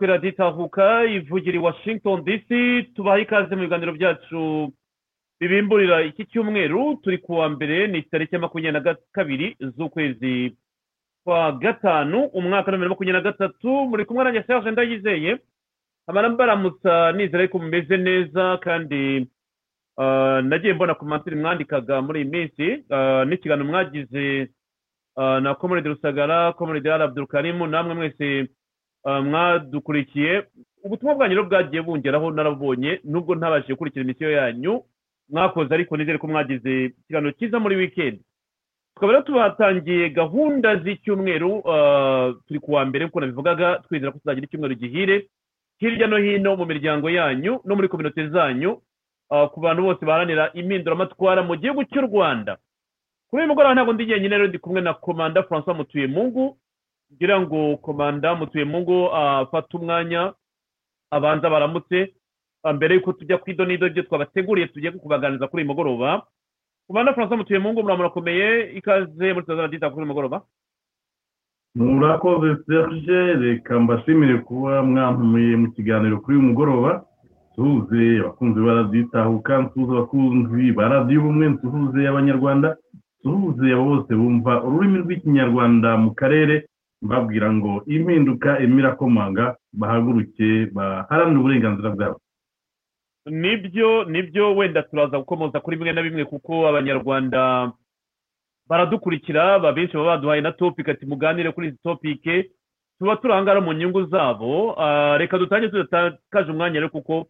amatwi radiyo itahuka ivugira i washington dc tubaha ikaze mu biganiro byacu bibimburira iki cyumweru. Turi ku wa mbere ni tariki ya makumyabiri na kabiri z'ukwezi kwa gatanu umwaka wa bibiri na makumyabiri na gatatu. Muri kumwe nanjye serge ndayizeye nkaba mbaramutsa nizera ko mumeze neza kandi ah, nagiye mbona ku mantiri mwandikaga muri iyi minsi ah, n'ikiganiro mwagize ah, na komorede rusagara komorede ara abdurukarimu namwe mwese mwadukurikiye. Ubutumwa bwanyu rero bwagiye bungeraho narabonye nubwo ntabashije gukurikira imisiyo yanyu. Mwakoze ariko nizere ko mwagize ikiganiro cyiza muri wikendi tukaba rero tubatangiye gahunda z'icyumweru turi ku wa mbere nk'uko nabivugaga twizera ko tuzagira icyumweru gihire. Hirya no hino mu miryango yanyu no muri kominote zanyu ku bantu bose baharanira impinduramatwara mu gihugu cy'u rwanda. Kuri uyu mugoroba ntabwo ndi jyenyine rero ndi kumwe na komanda francois mutuyemungu kugira ngo komanda mutuyemungu afate umwanya abanza baramutse ah, mbere y'uko tujya ku idonido ibyo twabateguriye tugiye kubaganiriza kuri uyu mugoroba. Komanda francois mutuyemungu murakomeye ikaze muri tuzana dita kuri uyu mugoroba. Murakoze serge reka mbashimire kuba mwantumiye mu kiganiro kuri uyu mugoroba. Nsuhuze abakunzi ba radiyo itahuka abakunzi ba radiyo ubumwe nsuhuze abanyarwanda nsuhuze abo bose bumva ururimi rw'ikinyarwanda mu karere. Mbabwira ngo impinduka imirakomanga bahaguruke baharanire uburenganzira bwabo. Nibyo ni byo wenda turaza gukomoza kuri bimwe na bimwe kuko abanyarwanda baradukurikira ba benshi baba baduhaye na topic ati muganire kuri izi topike tuba turangara mu nyungu zabo. Ah, reka dutangire tudatakaje umwanya rero kuko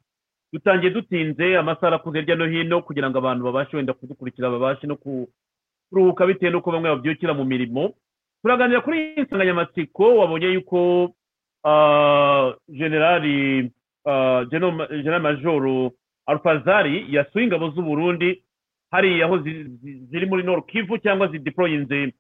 dutangiye dutinze amasaha arakuze hirya no hino kugira ngo abantu babashe wenda kudukurikira babashe no kuruhuka bitewe n'uko bamwe babyukira mu mirimo. Turaganira kuri iyi nsanganyamatsiko wabonye yuko ah, generali ah, General General majoro alfazari yasuye ingabo z'u Burundi hariya aho zi- zi- ziri muri nord kivu cyangwa zideployinze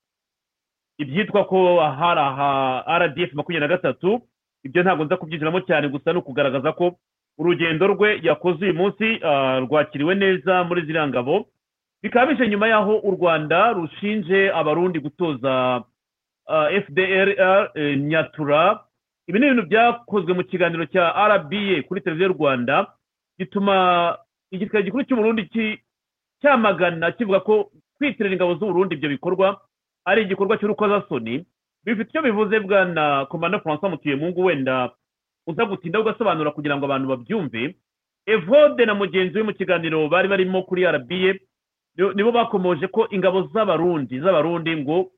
ibyitwa ko hari aha rdf makumyabiri na gatatu ibyo ntabwo nza kubyinjiramo cyane gusa ni ukugaragaza ko urugendo rwe yakoze uyu munsi ah, rwakiriwe neza muri ziriya ngabo. Bikaba bije nyuma y'aho u rwanda rushinje abarundi gutoza ah, fdr eh, nyatura ibi ni ibintu byakozwe mu kiganiro cya rba kuri televiziyo y'u rwanda gituma igisirikare gikuru cy'uburundi cyamagana kivuga ko kwitirira ingabo z'uburundi ibyo bikorwa ari igikorwa cy'urukozasoni bifite icyo bivuze bwana komanda francois mutuyemungu wenda uza gutinda ugasobanura kugira ngo abantu babyumve. Evode na mugenzi we mu kiganiro bari barimo kuri rba nibo- bakomoje ko ingabo z'abarundi z'abarundi ngo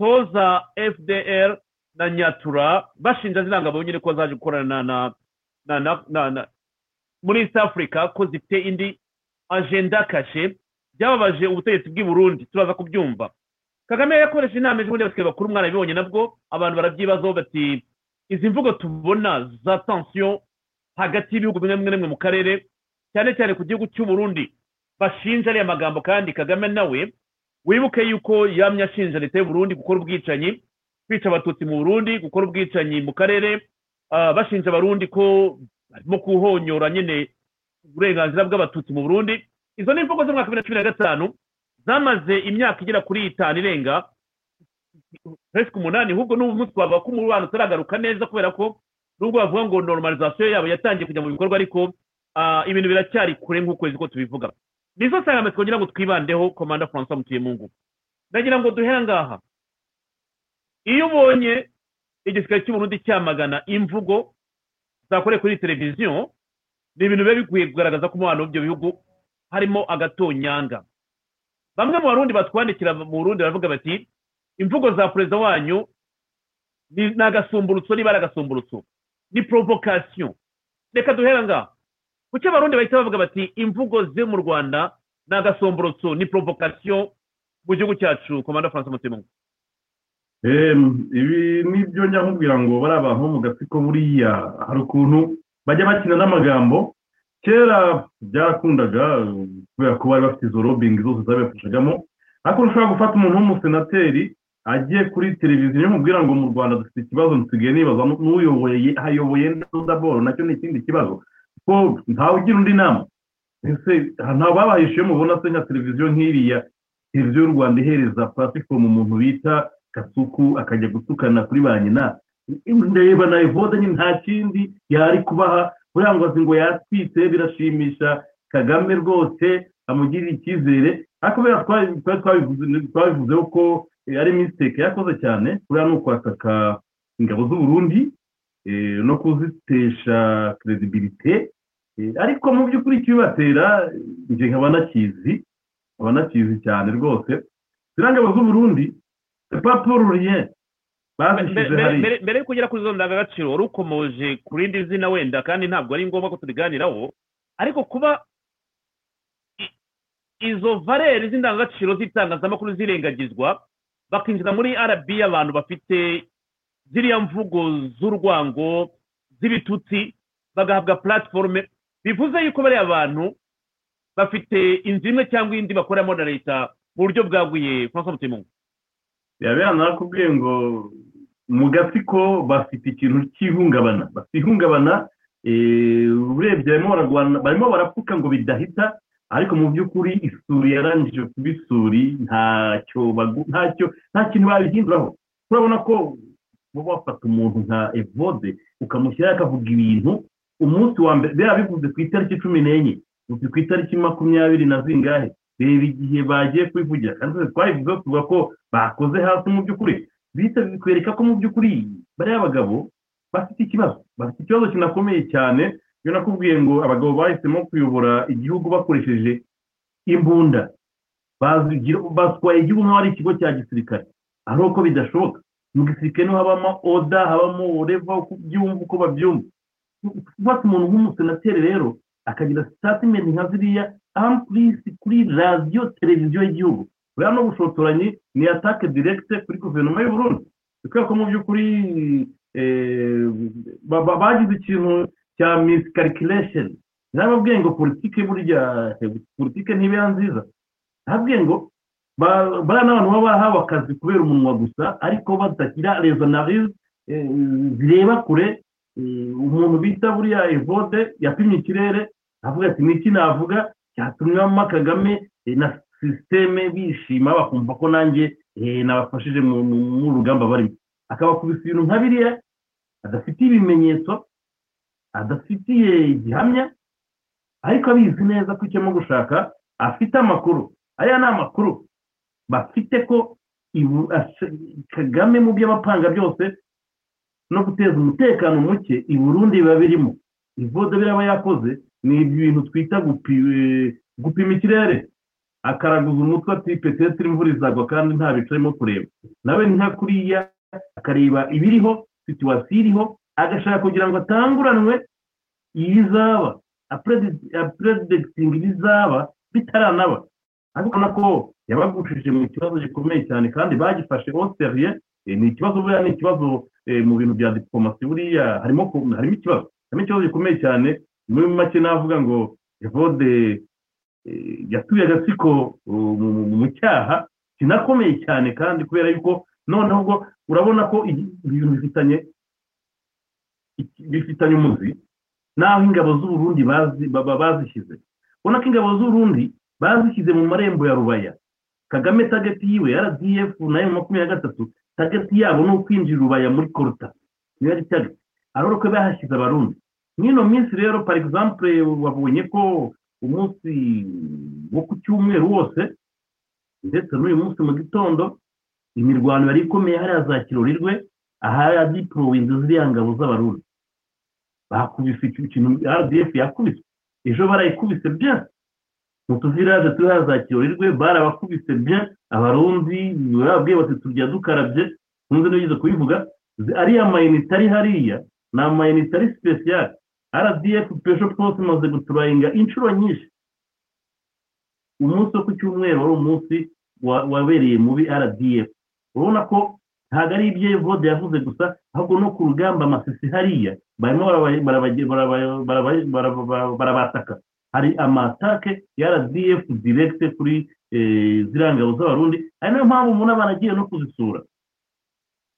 zitoza fdr na nyatura bashinja ziriya ngabo nyine ko zaje gukorana na na na na na muri east africa ko zifite indi agenda kashe byababaje ubutegetsi bw'i burundi turaza kubyumva. Kagame yakoresha inama ejo bundi basigaye bakuru umwana bibonye nabwo abantu barabyibazaho bati izi mvugo tubona za tensiyo hagati y'ibihugu bimwe na bimwe mu karere cyane cyane ku gihugu cy'u Burundi. Bashinja ariya magambo kandi kagame nawe wibuke yuko yamye ashinja leta y'u Burundi gukora ubwicanyi kwica abatutsi mu burundi gukora ubwicanyi mu karere ah, bashinja abarundi ko barimo kuhonyora nyine uburenganzira bw'abatutsi mu burundi. Izo ni imvugo z'umwaka bibiri na cumi na gatanu zamaze imyaka igera kuri itanu irenga presque umunani ahubwo n'ubu munsi twavuga ko umubano utaragaruka neza kubera ko nubwo bavuga ngo normalisation yabo yatangiye kujya mu bikorwa ariko ah, ibintu biracyari kure nk'ukwezi ko tubivuga. Nizo nsanganyamatsiko kugira ngo twibandeho komanda francois mutuyemungu ndagira ngo duhere ngaha. Iyo ubonye igisirikare cy'uburundi cyamagana imvugo zakorewe kuri televiziyo ni ibintu biba bikwiye kugaragaza ko umubano w'ibyo bihugu harimo agatonyanga. Bamwe mu barundi batwandikira mu burundi baravuga bati imvugo za perezida wanyu ni ni agasumburutso niba ari agasumburutso ni provocation. Reka duhera ngaha. Kuki abarundi bahita bavuga bati imvugo ze mu rwanda ni agasomborotso ni provokasiyo mu gihugu cyacu? Komanda francois mutemungu Em, ibi ni byo njya nkubwira ngo bari abantu bo mu gatsiko buriya. Hari ukuntu bajya bakina n'amagambo. Kera byarakundaga kubera ko bari bafite izo robingi zose zabibafashagamo ariko ushobora gufata umuntu w'umusenateri agiye kuri televiziyo mubwira ngo mu rwanda dufite ikibazo nsigaye nibaza n'uyoboye hayoboye ndaboro na cyo ni ikindi kibazo. Ntawe ugira undi nama? Ese ntawe babahishiye mubona se nka televiziyo nk'iriya? Televiziyo y'u rwanda ihereza platform umuntu bita kasuku akajya gutukana kuri ba nyina? Ndeba na evode nyine nta kindi yari kubaha buriya ngo ngo yatwitse birashimisha. Kagame rwose amugirira icyizere. Ariko kubera twari twabivuze- twabivuzeho ko ari mistake yakoze cyane. Buriya ni ukwataka ingabo z'u Burundi. eh, no kuzitesha credibilité Eh, ariko mu by'ukuri ikibibatera njye nkaba nakizi nkaba nakizi cyane rwose. Ziriya ngabo z'u Burundi c'est pas pour rien bazishyize mbere yo kugera kuri izo ndangagaciro wari ukomoje ku rindi zina wenda kandi ntabwo ari ngombwa ko tubiganiraho ariko kuba izo valeri z'indangagaciro z'itangazamakuru zirengagizwa bakinjira muri rb abantu bafite ziriya mvugo z'urwango z'ibitutsi bagahabwa platiforume bivuze yuko bariya bantu bafite inzu imwe cyangwa indi bakoreramo na leta mu buryo bwaguye francois mutemungu yabera nakubwiye ngo mu gatsiko bafite ikintu cy'ihungabana. Bafite ihungabana eh, urebye barimo barapfuka ngo bidahita ariko mu by'ukuri isuri yarangije kuba isuri ntacyo ntacyo nta kintu babihinduraho. Turabona ko uba wafata umuntu nka evode ukamushyiraho akavuga ibintu umunsi wa mbere biba bivuze ku itariki cumi n'enye uzi ku itariki makumyabiri na zingahe reba igihe bagiye kubivugira kandi twese twabivuzeho tuvuga ko bakoze hasi mu by'ukuri. Bihita bikwereka ko mu by'ukuri bariya bagabo bafite ikibazo. Bafite ikibazo kinakomeye cyane. Iyo nakubwiye ngo abagabo bahisemo kuyobora igihugu bakoresheje imbunda batwaye igihugu nk'aho ari ikigo cya gisirikare. Ari uko bidashoboka. Mu gisirikare habamo oda habamo ureva uko ubyumva uko babyumva. Gufata umuntu nk'umusenateri rero akagira sitatimenti nka ziriya ampurisi kuri radiyo televiziyo y'igihugu. Buriya no bushotoranyi ni atake direkite kuri guverinoma y'u Burundi. Kubera ko mu by'ukuri eh, ba- ba- bagize ikintu cya miscalculation. Nababwiye ngo politike burya eh, politike ntiba nziza. Nababwiye ngo bariya n'abantu baba bahawe akazi kubera umunwa gusa ariko batagira rezonarize zireba kure eh, umuntu bita buriya evode yapimye ikirere avuga ati niki navuga? Cyatumwamo kagame eh, na sisiteme bishima bakumva ko nanjye eh, nabafashije mu rugamba barimo. Akabakubisa ibintu nka biriya adafitiye ibimenyetso adafitiye gihamya ariko abizi neza ko icyo gushaka afite amakuru. Aya ni amakuru. Bafite ko kagame mu byo abapanga byose no guteza umutekano muke i burundi biba birimo. Ivodo biraba yakoze ni ibintu twita gupi- gupima ikirere. Akaraguza umutwe ati petete imvura izagwa kandi nta bice arimo kureba. Nawe nka kuriya akareba ibiriho situwasiyo iriho agashaka kugira ngo atanguranwe ibizaba apuredegitinga ibizaba bitaranaba. Ariko ubona ko yabagushije mu kibazo gikomeye cyane kandi bagifashe oseriye ni ikibazo buriya ni ikibazo eh, mu bintu bya diplomasi buriya harimo harimo ikibazo harimo ikibazo gikomeye cyane muri make navuga ngo evode eh, yatuye agatsiko mu- cyaha kinakomeye cyane kandi kubera yuko noneho ubwo urabona ko ibintu bifitanye bifitanye umuzi n'aho ingabo z'uburundi bazishyize. Ubona ko ingabo z'uburundi bazishyize mu marembo ya rubaya. Kagame tageti yiwe rdf na yo makumyabiri na gatatu. Tageti yabo ni ukwinjira rubaya muri koruta niyo ari tageti ariko ko bahashyize abarundi. Mw'ino minsi rero par exemple wabonye ko umunsi wo ku cyumweru wose ndetse n'uyu munsi mu gitondo imirwano yari ikomeye hariya za kirorirwe ahari porowinzi ziriya ngabo z'abarundi. Bakubise icyo kintu rdf yakubise. Ejo barayikubise bya mu tuviraje turi hariya za kirorirwe barabakubise bya abarundi barababwiye bati turya dukarabye. Nkunze n'ugeze kubivuga. Ariya mayinite ari hariya ni amayinite ari sipesiyali rdf pesho force imaze guturayinga inshuro nyinshi. Umunsi wo ku cyumweru wari umunsi wa- wabereye muri rdf urabona ko ntabwo ari ibyo vode yavuze gusa ahubwo no ku rugamba amasisi hariya barimo baraba- baraba- baraba- baraba- baraba- barabataka hari amatake ya rdf direkite kuri eh, ziriya ngabo z'abarundi. Ari na yo mpamvu umuntu aba agiye no kuzisura.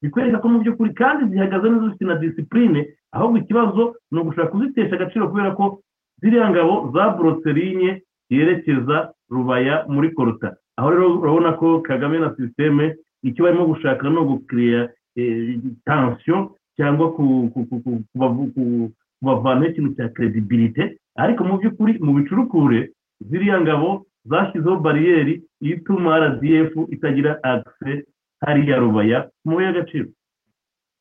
Bikwereka ko mu by'ukuri kandi zihagaze neza zifite na disipurine ahubwo ikibazo ni ugushaka kuzitesha agaciro kubera ko ziriya ngabo zaburotse linye yerekeza rubaya muri koruta aho rero urabona ko kagame na sisiteme icyo barimo gushaka ni ugukiriya tansiyo cyangwa kubavanaho ikintu cya kredibilite. Ariko mu by'ukuri mu bicurukure ziriya ngabo zashyizeho bariyeri ituma rdf itagira akise hariya rubaya mu y'agaciro.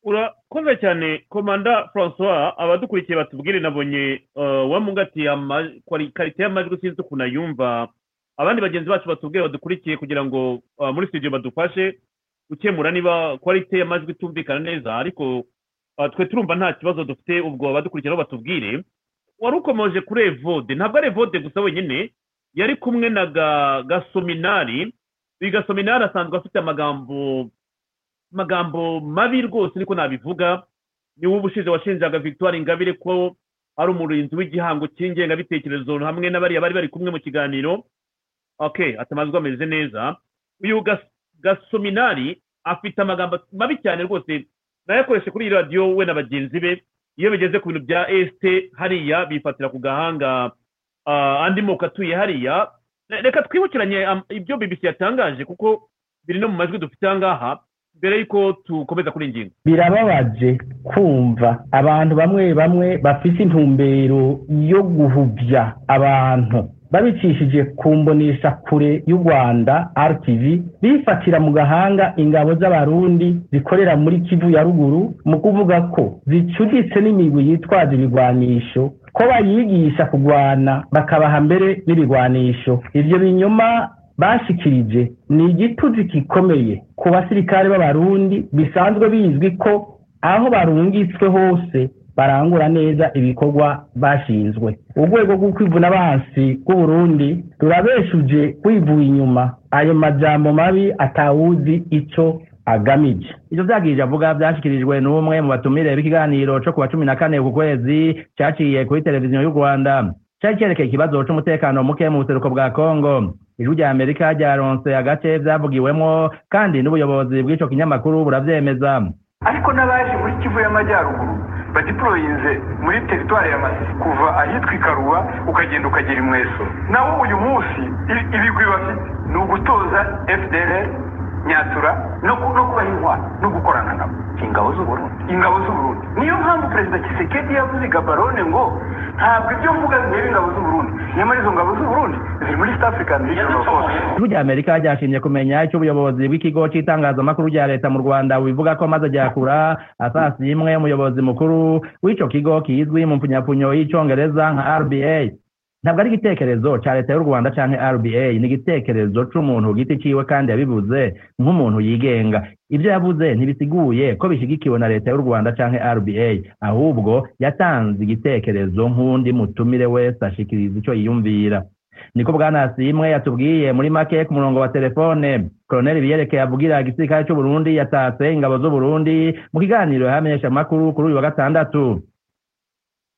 Urakoze cyane komanda francois abadukurikiye batubwire nabonye wamugatiye ama- kwari- karite y'amajwi sinzi ukuntu ayumva. Abandi bagenzi bacu batubwire badukurikiye kugira ngo eh, muri studio badufashe gukemura niba kwarite y'amajwi itumvikana neza. Ariko twe turumva nta kibazo dufite ubwo nabo batubwire. Wari ukomeje kuri evode. Ntabwo ari evode gusa wenyine. Yari kumwe na ga- gasominari. Uyu gasominari asanzwe afite amagambo amagambo mabi rwose niko nabivuga. Ni wowe ubushize washinjaga victoire ingabire ko ari umurinzi w'igihango cy'ingengabitekerezo hamwe n'abariya bari bari kumwe mu kiganiro. Okay atamazwi ameze neza. Uyu gas- gasominari afite amagambo mabi cyane rwose. Nayakoreshe kuri iyi radiyo we na bagenzi be. Iyo bigeze ku bintu bya esite hariya bifatira ku gahanga. Ah, andi moko atuye hariya. Re- reka twibukiranye ibyo bbc yatangaje kuko biri no mu majwi dufite aha ngaha mbere y'uko tukomeza kuri iyi ngingo. Birababaje kumva abantu bamwe bamwe bafite intumbero yo guhuvya abantu. Babicishije ku mbonesha kure y'u rwanda rtv bifatira mu gahanga ingabo z'abarundi zikorera muri kivu ya ruguru mu kuvuga ko zicuditse n'imigwi yitwaje ibigwanisho ko bayigisha kugwana bakabaha mbere n'ibigwanisho ivyo binyoma bashikirije ni igituzi gikomeye ku basirikare b'abarundi bisanzwe bizwi ko aho barungitswe hose barangura neza ibikorwa bashinzwe. Urwego rwo kwivuna abansi rw'uburundi rurabeshuje kwivuye inyuma. Ayo majambo mabi atawuzi ico agamije. Ivyo vyagirije avuga vyashikirijwe n'umwe mu batumire b'ikiganiro co ku wa cumi na kane ku kwezi caciye kuri televiziyo y'u rwanda. Cari cerekeye ikibazo c'umutekano muke mu buseruko bwa kongo ijwi rya amerika ryaronse agace vyavugiwemwo kandi n'ubuyobozi bw'ico kinyamakuru buravyemeza. Ariko n'abaje muri kivu y'amajyaruguru badiporoyinze muri teritwari ya masisi. Kuva ahitwa ikaruba ukagenda ukagera i mweso. Nabo uyu munsi ibigwi bafite ni ugutoza fdr nyatura no ku- no kubaha intwaro no gukorana nabo ingabo z'uburundi ingabo z'uburundi niyo mpamvu perezida kisekedi yavuze gabarone ngo ntabwo ibyo mvuga bireba ingabo z'uburundi nyamara izo ngabo z'uburundi ziri muri east african regional force ijwi rya amerika ryashimye kumenya icyo ubuyobozi bw'ikigo cy'itangazamakuru rya leta mu rwanda bubivuga ko maze ryakura asasi imwe umuyobozi mukuru w'ico kigo kizwi mu mpfunyapfunyo y'icongereza nka rba ntabwo ari igitekerezo cya leta y'u rwanda canke rba ni igitekerezo c'umuntu ku giti ciwe kandi yabivuze nk'umuntu yigenga. Ibyo yavuze ntibisiguye ko bishyigikiwe na leta y'u rwanda canke rba ahubwo yatanze igitekerezo nk'undi mutumire wese ashikiriza ico yiyumvira. Niko bwana simwe yatubwiye muri make ku murongo wa telefone koloneli biyerekeye avugira igisirikare c'uburundi yatatse ingabo z'uburundi mu kiganiro yahamenyesha amakuru kuri uyu wa gatandatu.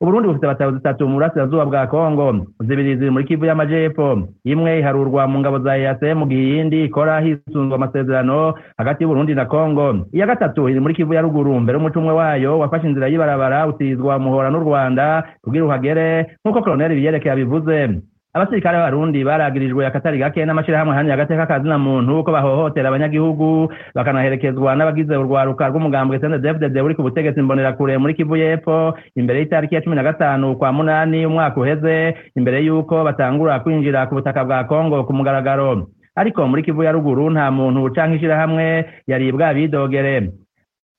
Uburundi bufite abatabo zitatu mu burasirazuba bwa kongo zibiri ziri muri kivu y'amajepfo imwe iharurwa mu ngabo za ease mu gihe iyindi ikora hisunzwe amasezerano hagati y'uburundi na kongo iya gatatu iri muri kivu ya ruguru. Mbere umuco umwe wayo wafashe inzira y'ibarabara utizwa muhora n'u rwanda kugira uhagere nk'uko koloneli biyerekeye abivuze abasirikare b'abarundi baragirijwe akatari gake n'amashirahamwe ahanini agateka kazina muntu ko bahohotera abanyagihugu bakanaherekezwa n'abagize urwaruka rw'umugambwe sndfdd uri ku butegetsi mbonerakure muri kivu y'epfo imbere y'itariki ya cumi na gatanu kwa munani umwaka uheze imbere y'uko batangura kwinjira ku butaka bwa kongo ku mugaragaro. Ariko muri kivu ya ruguru nta muntu canke ishirahamwe yari bwabidogere.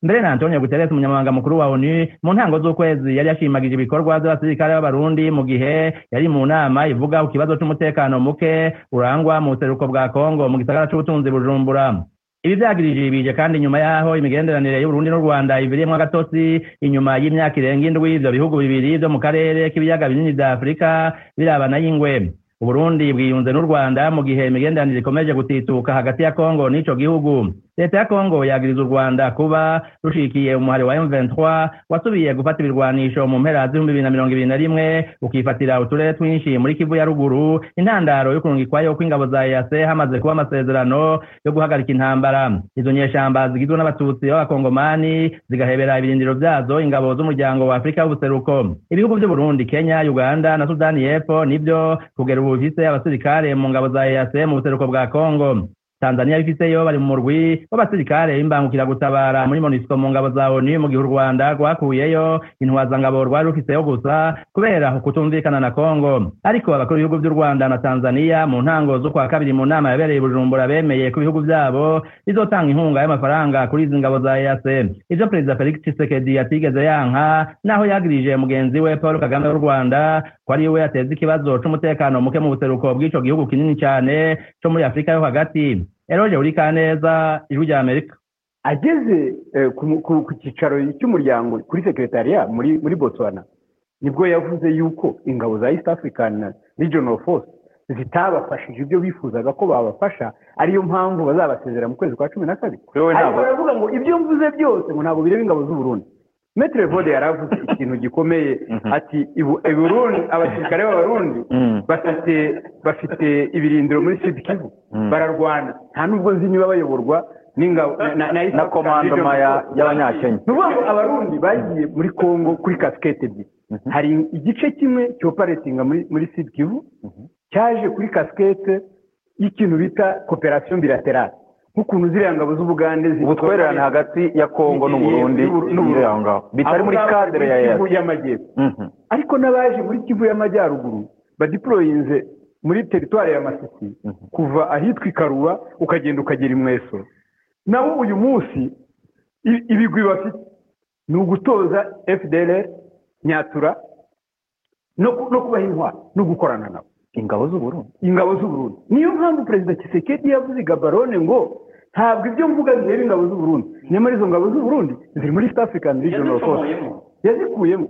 Mbere na antonio guterres umunyamabanga mukuru wa onu mu ntango z'ukwezi yari yashimagije ibikorwa by'abasirikare b'abarundi mu gihe yari mu nama ivuga ku kibazo c'umutekano muke urangwa mu buseruko bwa kongo mu gisagara c'ubutunzi bujumbura. Ibi vyagirije bije kandi inyuma yaho imigenderanire y'uburundi n'u rwanda iviriyemwo agatotsi inyuma y'imyaka irenga indwi ivyo bihugu bibiri vyo mu karere k'ibiyaga binini vya afurika birabana y'ingwe. Uburundi bwiyunze n'u rwanda mu gihe imigenderanire ikomeje gutituka hagati ya kongo n'ico gihugu. Leta ya kongo yagiriza u rwanda kuba rushikiye umuhari wa m23 wasubiye gufata ibirwanisho mu mpera z'ibihumbi bibiri na mirongo ibiri na rimwe ukifatira uturere twinshi muri kivu ya ruguru intandaro yo kurungikwayo kw'ingabo za ease hamaze kuba amasezerano yo guhagarika intambara. Izo nyeshamba zigizwe n'abatutsi b'abakongomani zigahebera ibirindiro vyazo ingabo z'umuryango wa afurika w'ubuseruko ibihugu vy'uburundi kenya uganda na sudani y'epfo nivyo kugera ubu bifise abasirikare mu ngabo za ease mu buseruko bwa kongo tanzania bifiseyo bari mu murwi w'abasirikare b'imbangukiragutabara muri monisco mu ngabo za onu mu gihe u rwanda rwakuyeyo intwazangabo rwari rufiseyo gusa kubera kutumvikana na kongo ariko abakuru b'ibihugu by'u rwanda na tanzania mu ntango z'ukwa kabiri mu nama yabereye bujumbura bemeye ko ibihugu vyabo bizotanga inkunga y'amafaranga kuri izi ngabo za ease ivyo perezida felix tshisekedi yatigeze yanka naho yagirije mugenzi we paul kagame w'u rwanda ko ari we yateza ikibazo c'umutekano muke mu buseruko bw'ico gihugu kinini cane co muri afurika yo hagati. Eroje uri kaneza ijwi rya amerika. Ageze eh, ku- cyicaro cy'umuryango kuri sekretariya muri muri botswana. Nibwo yavuze yuko ingabo za east african regional force zitabafashije ibyo bifuzaga ko babafasha ariyo mpamvu bazabasezera mu kwezi kwa cumi na kabiri. Ariko baravuga ngo ibyo mvuze byose ngo ntabwo bireba ingabo z'uburundi metre vode yari avuze ikintu gikomeye Mhm. ati "Ibu- i burundi abasirikare b'abarundi Mm. bafite bafite ibirindiro muri sud kivu Mm. bararwana nta nubwo nzi niba bayoborwa n'ingabo na- komandoma y'abanyakenya ni ukuvuga ngo abarundi bagiye muri congo kuri kasikete ebyiri Mhm. hari igice kimwe cyoperatinga muri sud kivu cyaje kuri kasikete y'ikintu bita koperasiyo bilaterale nk'ukuntu ziriya ngabo z'ubugande ubutwererane hagati ya kongo n'uburundi bitari muri kadere ya Kivu y'amajyepfo. Mhm. ariko n'abaje muri kivu y'amajyaruguru badiporoyinze muri teritwari ya masisi Mhm. kuva ahitwa ikaruba ukagenda ukagera i mweso. Nabo uyu munsi ibigwi bafite ni ugutoza fdr nyatura no kubaha intwaro no gukorana nabo. Ingabo z'uburundi. Ingabo z'uburundi. Niyo mpamvu perezida kisekedi yavuze i gabarone ngo ntabwo ibyo mvuga bireba ingabo z'uburundi nyamara izo ngabo z'uburundi ziri muri east african regional force yazikuyemo.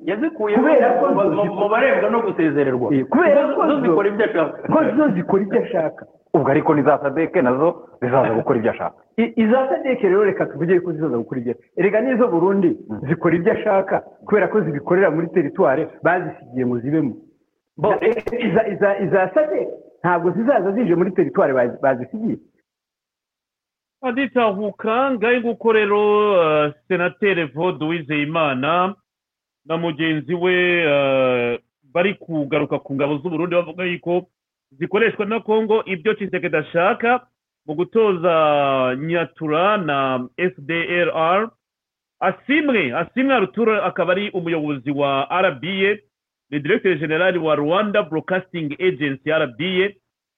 Kubera ko mu- barebwa no gusezererwa. Eh, kubera ko zo zikora ibyo ashaka. ko zo zikora ibyo ashaka. Ubwo ariko ni za sadeke na zo zizaza gukora ibyo ashaka. Iza sadeke rero reka tuvuge ko zizaza gukora ibyo. Erega n'izo burundi zikora ibyo ashaka kubera ko zibikorera muri teritware bazisigiye ngo zibemo. Iza sadeke ntabwo zizaza zije muri teritware bazi- bazisigiye. Ngahe nguko rero eh, senateri vode uwizeyimana na mugenzi we eh, bari kugaruka ku ngabo z'uburundi bavuga yuko zikoreshwa na kongo ibyo kisekedi ashaka mu gutoza nyatura na fdrr asimwe asimwe arutura akaba ari umuyobozi wa rba ni directeur general wa rwanda broadcasting agency rba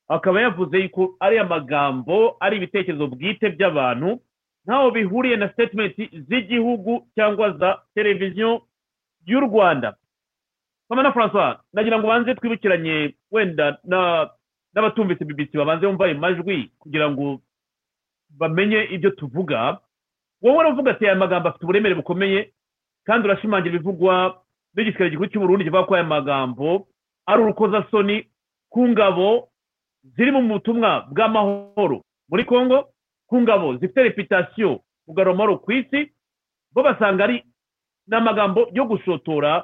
akaba yavuze yuko ari amagambo ari ibitekerezo bwite by'abantu ntaho bihuriye na statement z'igihugu cyangwa za televiziyo y'u rwanda. Na francois nagira ngo banze twibukiranye wenda na n'abatumvise bbc babanze bumva ayo majwi kugira ngo bamenye ibyo tuvuga. Wowe uravuga ati aya magambo afite uburemere bukomeye kandi urashimangira ibivugwa n'igisirikare gikuru cy'uburundi kivuga ko aya magambo ari urukozasoni ku ngabo ziri mu butumwa bw'amahoro. Muri congo ku ngabo zifite reputasiyo kugarura amahoro ku isi bo basanga ari n'amagambo yo gushotora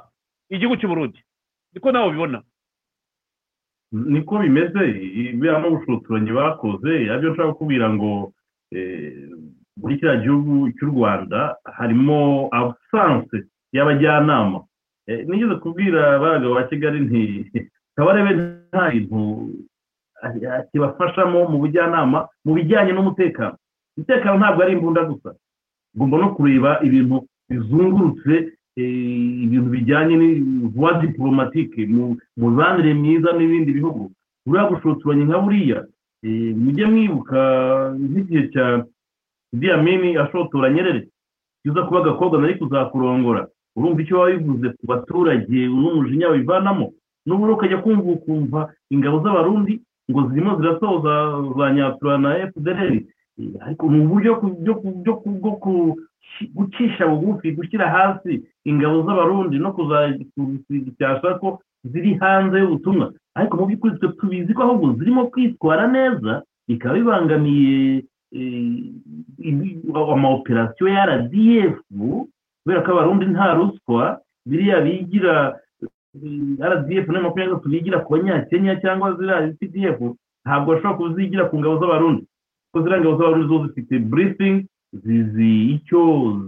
igihugu cy'uburundi niko nawe ubibona. Niko bimeze biriya n'ubushotoranyi bakoze ari byo nshaka kukubwira ngo eh, muri kiriya gihugu cy'u rwanda harimo abusanse y'abajyanama. Eh, nigeze kubwira abagabo ba kigali nti nta bintu kibafashamo mu bujyanama mu bijyanye n'umutekano. Umutekano ntabwo ari imbunda gusa. Ugomba no kureba ibintu bizungurutse eh, ibintu bijyanye n'uwa diporomatike mu mibanire myiza n'ibindi bihugu. Buriya bushotoranyi nka buriya eh, mujye mwibuka nk'igihe cya Idi Amin ashotora nyerere uza kuba agakobwa nari kuzakurongora urumva icyo waba bivuze ku baturage n'umujinya babivanamo n'ubu rero ukajya kumva ukumva ingabo z'abarundi ngo zirimo zirasoza za nyatura na Eh, ariko ni uburyo bwo gucisha bugufi gushyira hasi ingabo z'abarundi no kuzacyasha ko ziri hanze y'ubutumwa. Ariko mu by'ukuri twe tubizi ko ahubwo zirimo kwitwara neza bikaba bibangamiye eh, amaoperasiyo ya rdf kubera ko abarundi nta ruswa biriya bigira rdf na makumyabiri na gatatu bigira ku banyakenya cyangwa ziriya pdf ntabwo bashobora kuzigira ku ngabo z'abarundi. Kuko ziriya ngabo z'abarundi zo zifite briefing zizi icyo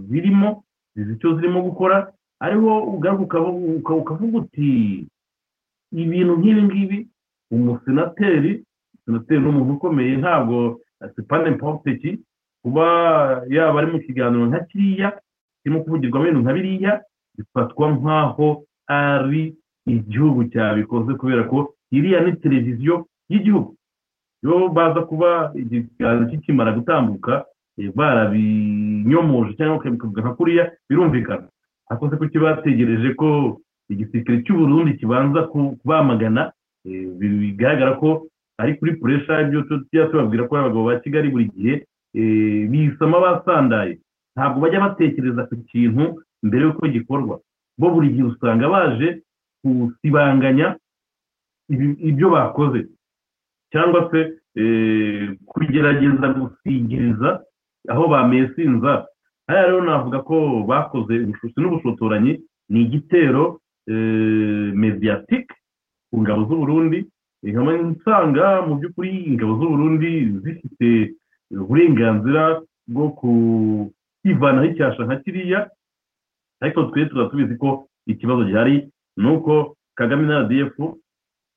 zirimo zizi icyo zirimo gukora. Ariho ugaruka ukavu- uka- ukavuga uti ibintu nk'ibi ngibi umusenateri senateri ni umuntu ukomeye ntabwo sipane mpoteki kuba yaba ari mu kiganiro nka kiriya kirimo kuvugirwamo ibintu nka biriya bifatwa nk'aho ari igihugu cyabikoze kubera ko iriya ni televiziyo y'igihugu. Iyo baza kuba ikiganiro kikimara gutambuka eh, barabinyomoje cyangwa bakabivuga nka kuriya birumvikana. Ariko se kuki bategereje ko igisirikare cy'u Burundi kibanza ku- kubamagana eh, bi- bigaragara ko ari kuri puresha ibyo tujya tubabwira ko abagabo ba kigali buri gihe eh, bisama basandaye. Ntabwo bajya batekereza ku kintu mbere y'uko gikorwa. Bo buri gihe usanga baje gusibanganya ibyo bakoze. Cyangwa se eh, kugerageza gusigiriza aho bamesinza hariya rero navuga ko bakoze ubushuti n'ubushotoranyi ni igitero eh, mediatique ku ngabo z'uburundi nkaba nsanga mu by'ukuri ingabo z'uburundi zifite uburenganzira bwo kwivanaho icyasha nka kiriya. Ariko twe tuba tubizi ko ikibazo gihari ni uko kagame na rdf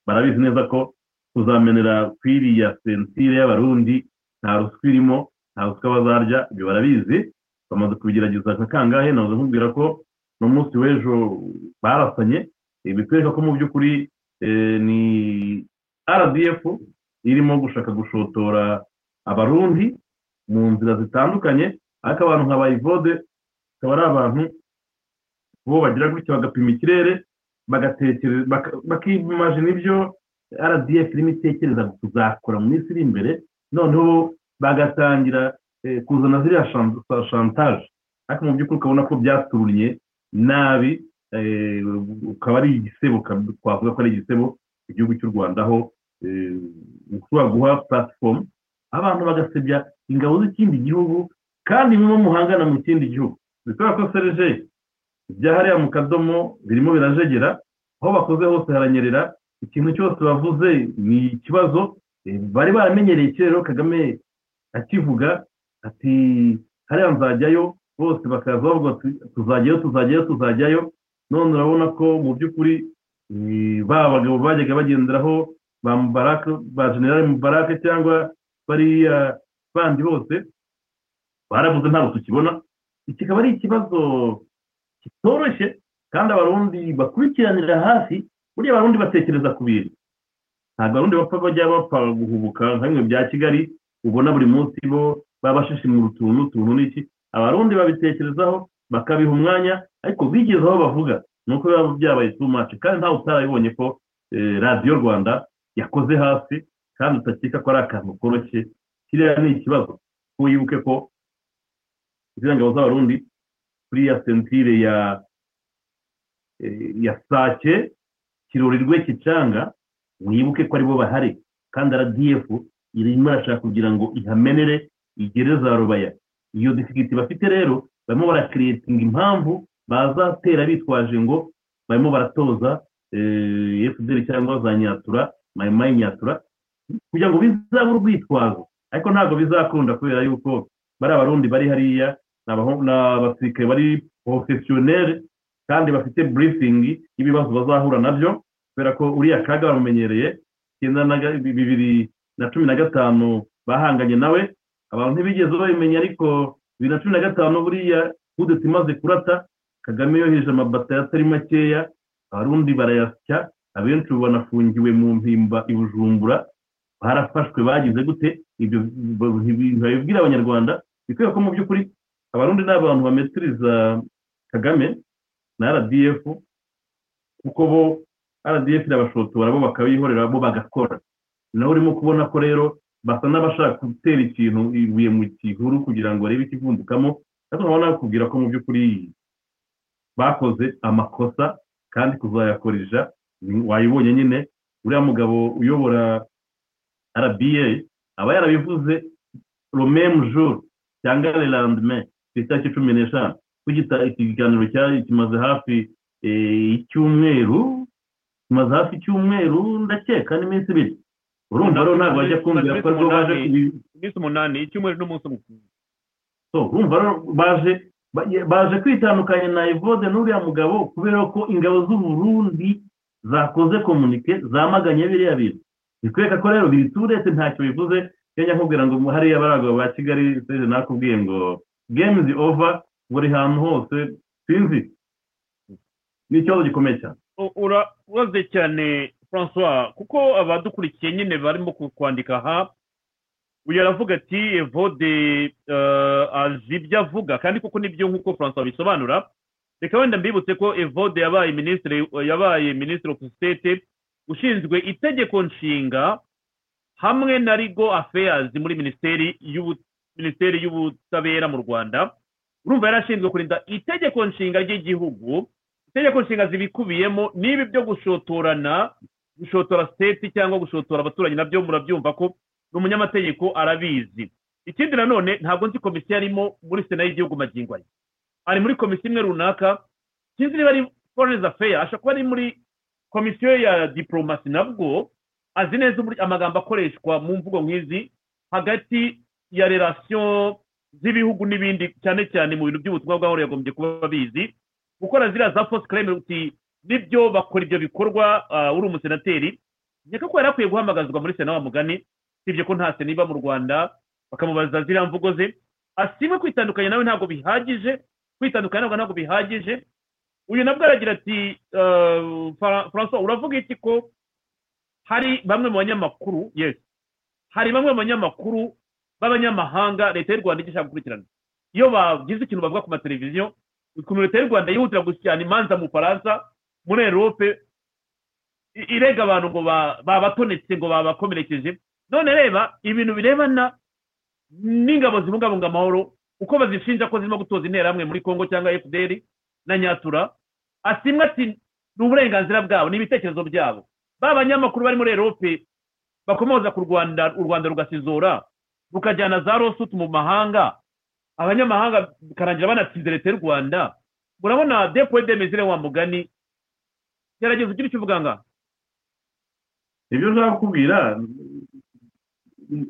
barabizi neza ko kuzamenera kw'iriya sentire y'abarundi nta ruswa irimo nta ruswa bazarya ibyo barabizi. Bamaze kubigerageza nka kangahe? Nahoze nkubwira ko n'umunsi w'ejo barasanye. Bitwereka ko mu by'ukuri eh, ni rdf irimo gushaka gushotora abarundi mu nzira zitandukanye. Ariko abantu nka bayivode akaba ari abantu bo bagira gutya bagapima ikirere bakimajina ibyo rdf irimo itekereza kuzakora mu minsi iri imbere noneho bagatangira eh, kuzana ziriya shan- shantage ariko mu by'ukuri ukabona ko byaturunye nabi eh, ukaba ari igisebo twavuga ko ari igisebo igihugu cy'u rwanda aho eh, ushobora guha platform abantu bagasebya ingabo z'ikindi gihugu kandi muba muhangana mu kindi gihugu. Bikora ko serije ibya hariya mu kadomo birimo birajegera aho bakoze hose haranyerera ikintu cyose bavuze ni ikibazo eh, bari baramenyereye kera rero kagame akivuga ati hariya nzajyayo bose bakaza bavuga tuzajyayo tuzajyayo tuzajyayo. None urabona ko mu by'ukuri eh, ba bagabo bajyaga bagenderaho ba mubaraka ba generale mubaraka cyangwa bariya bandi bose baravuze ntabwo tukibona. Iki kikaba ari ikibazo kitoroshye kandi abarundi bakurikiranira hafi buriya abarundi batekereza ku bintu. Ntabwo abarundi bapfa bajya bapfa guhubuka nka bimwe bya kigali ubona buri munsi bo baba bashishimura utuntu utuntu n'iki abarundi babitekerezaho bakabiha umwanya ariko bigeze aho bavuga. Ni uko biba byabaye much. Kandi ntawe utarabibonye ko eh, radiyo rwanda yakoze hasi kandi utakeka ko ari akantu koroshye kiriya ni ikibazo. Wibuke ko izi ngabo z'abarundi kuri ya sentire ya eh, ya sake kirorirwe kicanga wibuke ko ari bo bahari. Kandi rdf irimo irashaka kugira ngo ihamenere igere za rubaya. Iyo disigiti bafite rero barimo barakiriyetinga impamvu bazatera bitwaje ngo barimo baratoza eh, fdr cyangwa za nyatura mayimayi nyatura kugira ngo bizabe urwitwazo. Ariko ntabwo bizakunda kubera yuko bari abarundi bari hariya ni abaho- ni abasirikare bari porofesiyoneri kandi bafite burifingi y'ibibazo bazahura na byo kubera ko uriya kaga bamumenyereye bibiri na cumi na gatanu bahanganye nawe abantu ntibigeze babimenya ariko bibiri na cumi na gatanu buriya kudeta imaze kurata kagame yoheje amabata atari makeya abarundi barayasya abenshi ubu banafungiwe mu mpimba i bujumbura barafashwe bagize gute ibyo ntibabibwira abanyarwanda bikwiye ko mu by'ukuri abarundi ni abantu bametiriza kagame na rdf kuko bo rdf irabashotora bo bakabihorera bo bagakora. Nawe urimo kubona ko rero basa n'abashaka gutera ikintu ibuye mu gihuru kugira ngo barebe ikivumbukamo ariko nkaba nakubwira ko mu by'ukuri bakoze amakosa kandi kuzayakoresha wayibonye nyine uriya mugabo uyobora rba aba yarabivuze romemu juru cyangwa le ku itariki cumi n'eshanu. Kugita ikiganiro cyari kimaze hafi eh, icyumweru kimaze hafi icyumweru ndakeka n'iminsi ibiri. Urumva rero ntabwo bajya kumvira ko ari bwo baje iminsi umunani icyumweru n'umunsi umwe urumva rero baje ba- baje kwitandukanya na evode n'uriya mugabo kubera ko ingabo z'uburundi zakoze komunike zamaganye biriya bintu. Bikwereka ko rero birituretse ntacyo bivuze. Kenya nkubwira ngo hariya bari abagabo ba kigali nakubwiye ngo game is over buri hantu hose sinzi ni ikibazo gikomeye cyane. U- ura- uraze cyane francois kuko abadukurikiye nyine barimo kwandika aha uyu aravuga ati evode eh, azi ibyo avuga. Kandi koko ni byo nk'uko francois bisobanura reka wenda mbibutse ko evode yabaye minisitiri yabaye minisitiri of state ushinzwe itegeko nshinga hamwe na rigo affairs muri minisiteri minisiteri y'ubutabera mu rwanda urumva yarashinzwe kurinda itegeko nshinga ry'igihugu itegeko nshinga zibikubiyemo n'ibi byo gushotorana gushotora state cyangwa gushotora abaturanyi na byo murabyumva ko ni umunyamategeko arabizi. Ikindi nanone ntabwo nzi komisiyo arimo muri sena y'igihugu magingo aya. Ari muri komisiyo imwe runaka sinzi niba ari foreign affairs ashobora kuba ari muri komisiyo ya diplomasi nabwo azi neza amagambo akoreshwa mu mvugo nk'izi hagati ya relation z'ibihugu n'ibindi cyane cyane mu bintu by'ubutumwa bw'amahoro yagombye kuba babizi gukora ziriya za claim uti ni byo bakora ibyo bikorwa ah, uri umusenateri. Nkeka ko yari akwiye guhamagazwa muri sena wa mugani sibye ko nta sena iba mu rwanda bakamubaza ziriya mvugo ze asimwe kwitandukanya nawe ntabwo bihagije kwitandukanya ntabwo ntabwo bihagije. Uyu nabwo aragira ati ah, Fra- francois uravuga iki ko hari bamwe mu banyamakuru yes hari bamwe mu banyamakuru b'abanyamahanga leta y'u rwanda igishaka gukurikirana. Iyo bagize ikintu bavuga ku mateleviziyo ukuntu leta y'u rwanda yihutira gushyirana imanza mu faransa muri erope irega abantu ngo ba- babatonetse ngo babakomerekeje. None reba ibintu birebana n'ingabo zibungabunga amahoro uko bazishinja ko zirimo gutoza interahamwe muri congo cyangwa fdr na nyatura asimwe ati ni uburenganzira bwabo ni ibitekerezo byabo. Ba banyamakuru bari muri erope bakomoza ku rwanda u rwanda rugasizora rukajyana za rosutu mu mahanga. Abanyamahanga bikarangira banatsinze leta y'u rwanda. Murabona depo demezire wa mugani gerageza ugire icyo uvuga ngaha ibyo nshaka kukubwira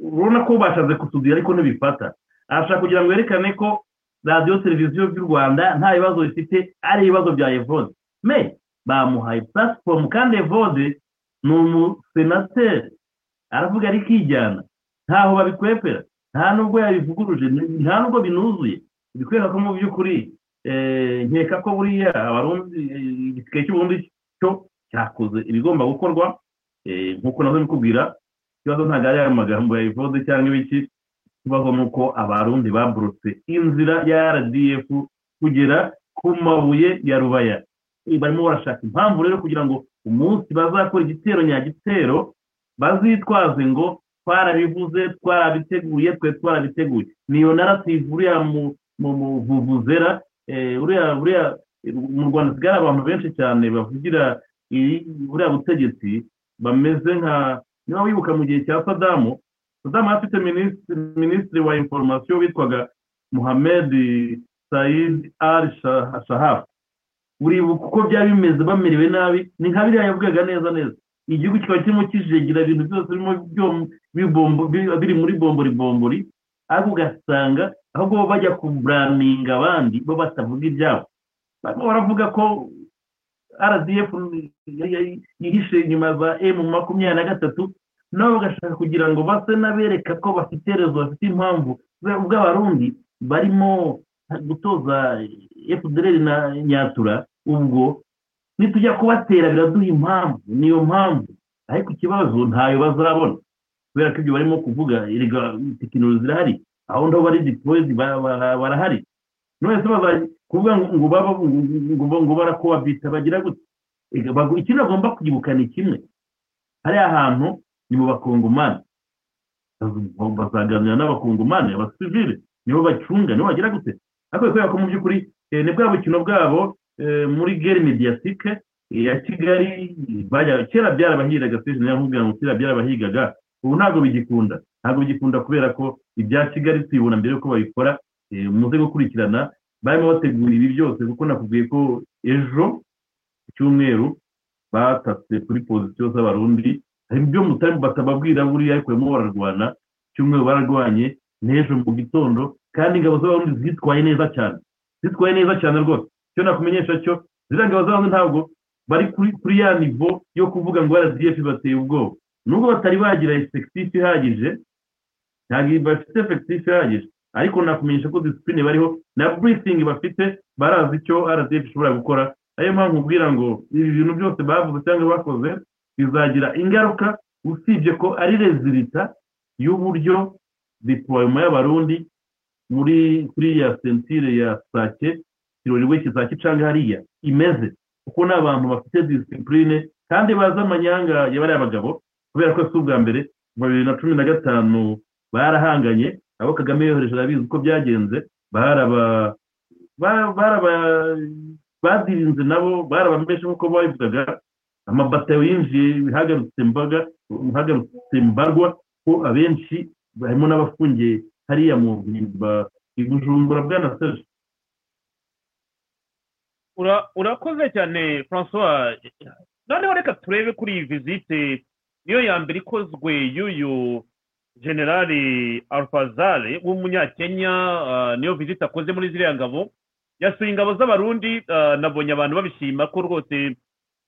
urabona ko bashatse kutubwira ariko ntibifata. Arashaka kugira ngo yerekane ko radiyo televiziyo by'u rwanda nta bibazo bifite ari ibibazo bya evode. Me bamuhaye platform kandi evode ni umusenateri aravuga ari kijyana ntaho babikwepera. Nta nubwo yabivuguruje nta nubwo binuzuye. Bikwereka ko mu by'ukuri eh, nkeka ko buriya abarundi eh, igisigaye cy'uburundi cyo cyakoze ibigomba gukorwa eh, nk'uko na zo bikubwira ikibazo ntabwo ari aya magambo ya ivode cyangwa ibiki ikibazo ni uko abarundi baburutse inzira ya rdf kugera ku mabuye ya rubaya. Barimo barashaka impamvu rero kugira ngo umunsi bazakora igitero nyagitero bazitwaze ngo twarabivuze twarabiteguye twe twarabiteguye niyo narrative uriya mu vuvuzera eh, uriya mu rwanda hasigara abantu benshi cyane bavugira buriya butegetsi bameze nka niba wibuka mu gihe cya sadamu? Sadamu afite minisitiri wa inforomasiyo witwaga muhamed sayid al Shah- shahaf uribuka uko byari bimeze bamerewe nabi ni nka biriya yavugaga neza neza. Igihugu kikaba kirimo kijegera ibintu byose biri muri bombori bombori ariko ugasanga ahubwo bo bajya kuburaninga abandi bo batavuga ibyabo. Barimo baravuga ko rdf yihishe inyuma za emu makumyabiri na gatatu nabo bagashaka kugira ngo base n'abereka ko bafite rezo bafite impamvu bw'abarundi barimo gutoza fdr na nyatura ubwo nitujya kubatera biraduha impamvu niyo mpamvu. Ariko ikibazo ntayo bazabona kubera ko ibyo barimo kuvuga erega tekinoloji zirahari. Aho ngaho bari ba- barahari. None se kuvuga ngo baba ngo barakobabita bagira bagu- ikintu bagomba kwibuka ni kimwe hariya hantu ni mu bakongomani. Bazaganira n'abakongomani abasivile. Nibo bacunga nibo bagira gute? Ariko kubera ko mu by'ukuri eh, ni bwa bukino bwabo muri gere mediatike ya kigali kera byarabahigaga sije niyo nkubwira ngo kera byarabahigaga ubu ntabwo bigikunda. Ntabwo bigikunda kubera ko ibya kigali tubibona mbere yuko babikora eh, muze gukurikirana barimo bategura ibi byose kuko nakubwiye ko ejo cyumweru batatse kuri pozisiyo z'abarundi hari ibyo mutari batababwira buriya ariko barimo bararwana cyumweru bararwanye n'ejo mu gitondo kandi ingabo z'abarundi zitwaye neza cyane. Zitwaye neza cyane rwose. Icyo nakumenyesha cyo ziriya ngabo ntabwo bari kuri ya nivo yo kuvuga ngo rdf bateye ubwoba. Nubwo batari bagira efekitifu ihagije ntabwo bafite efekitifu ihagije. Ariko nakumenyesha ko disipurine bariho na burisingi bafite barazi icyo rdf ishobora gukora. Ariyo mpamvu ubwira ngo ibi bintu byose bavuze cyangwa bakoze bizagira ingaruka usibye ko ari rezilita y'uburyo diployema y'abarundi muri kuri ya sentire ya sake kirori we kizaki canga hariya imeze kuko ni abantu bafite disipurine kandi bazi amanyanga ya bariya bagabo kubera ko si ubwa mbere mu bibiri na cumi na gatanu barahanganye abo kagame yohereje arabizi uko byagenze badirinze nabo barabameshe nk'uko babivugaga amabatayo yinjiye hagarutse mbaga hagarutse mbarwa ko abenshi harimo n'abafungiye hariya mu bujumbura bwana serge Ura- urakoze cyane francois noneho reka turebe kuri iyi vizite niyo ya mbere ikozwe y'uyu generali alfazare w'umunyakenya ah, niyo vizite akoze muri ziriya ngabo. Yasuye ingabo z'abarundi ah, nabonye abantu babishima ko rwose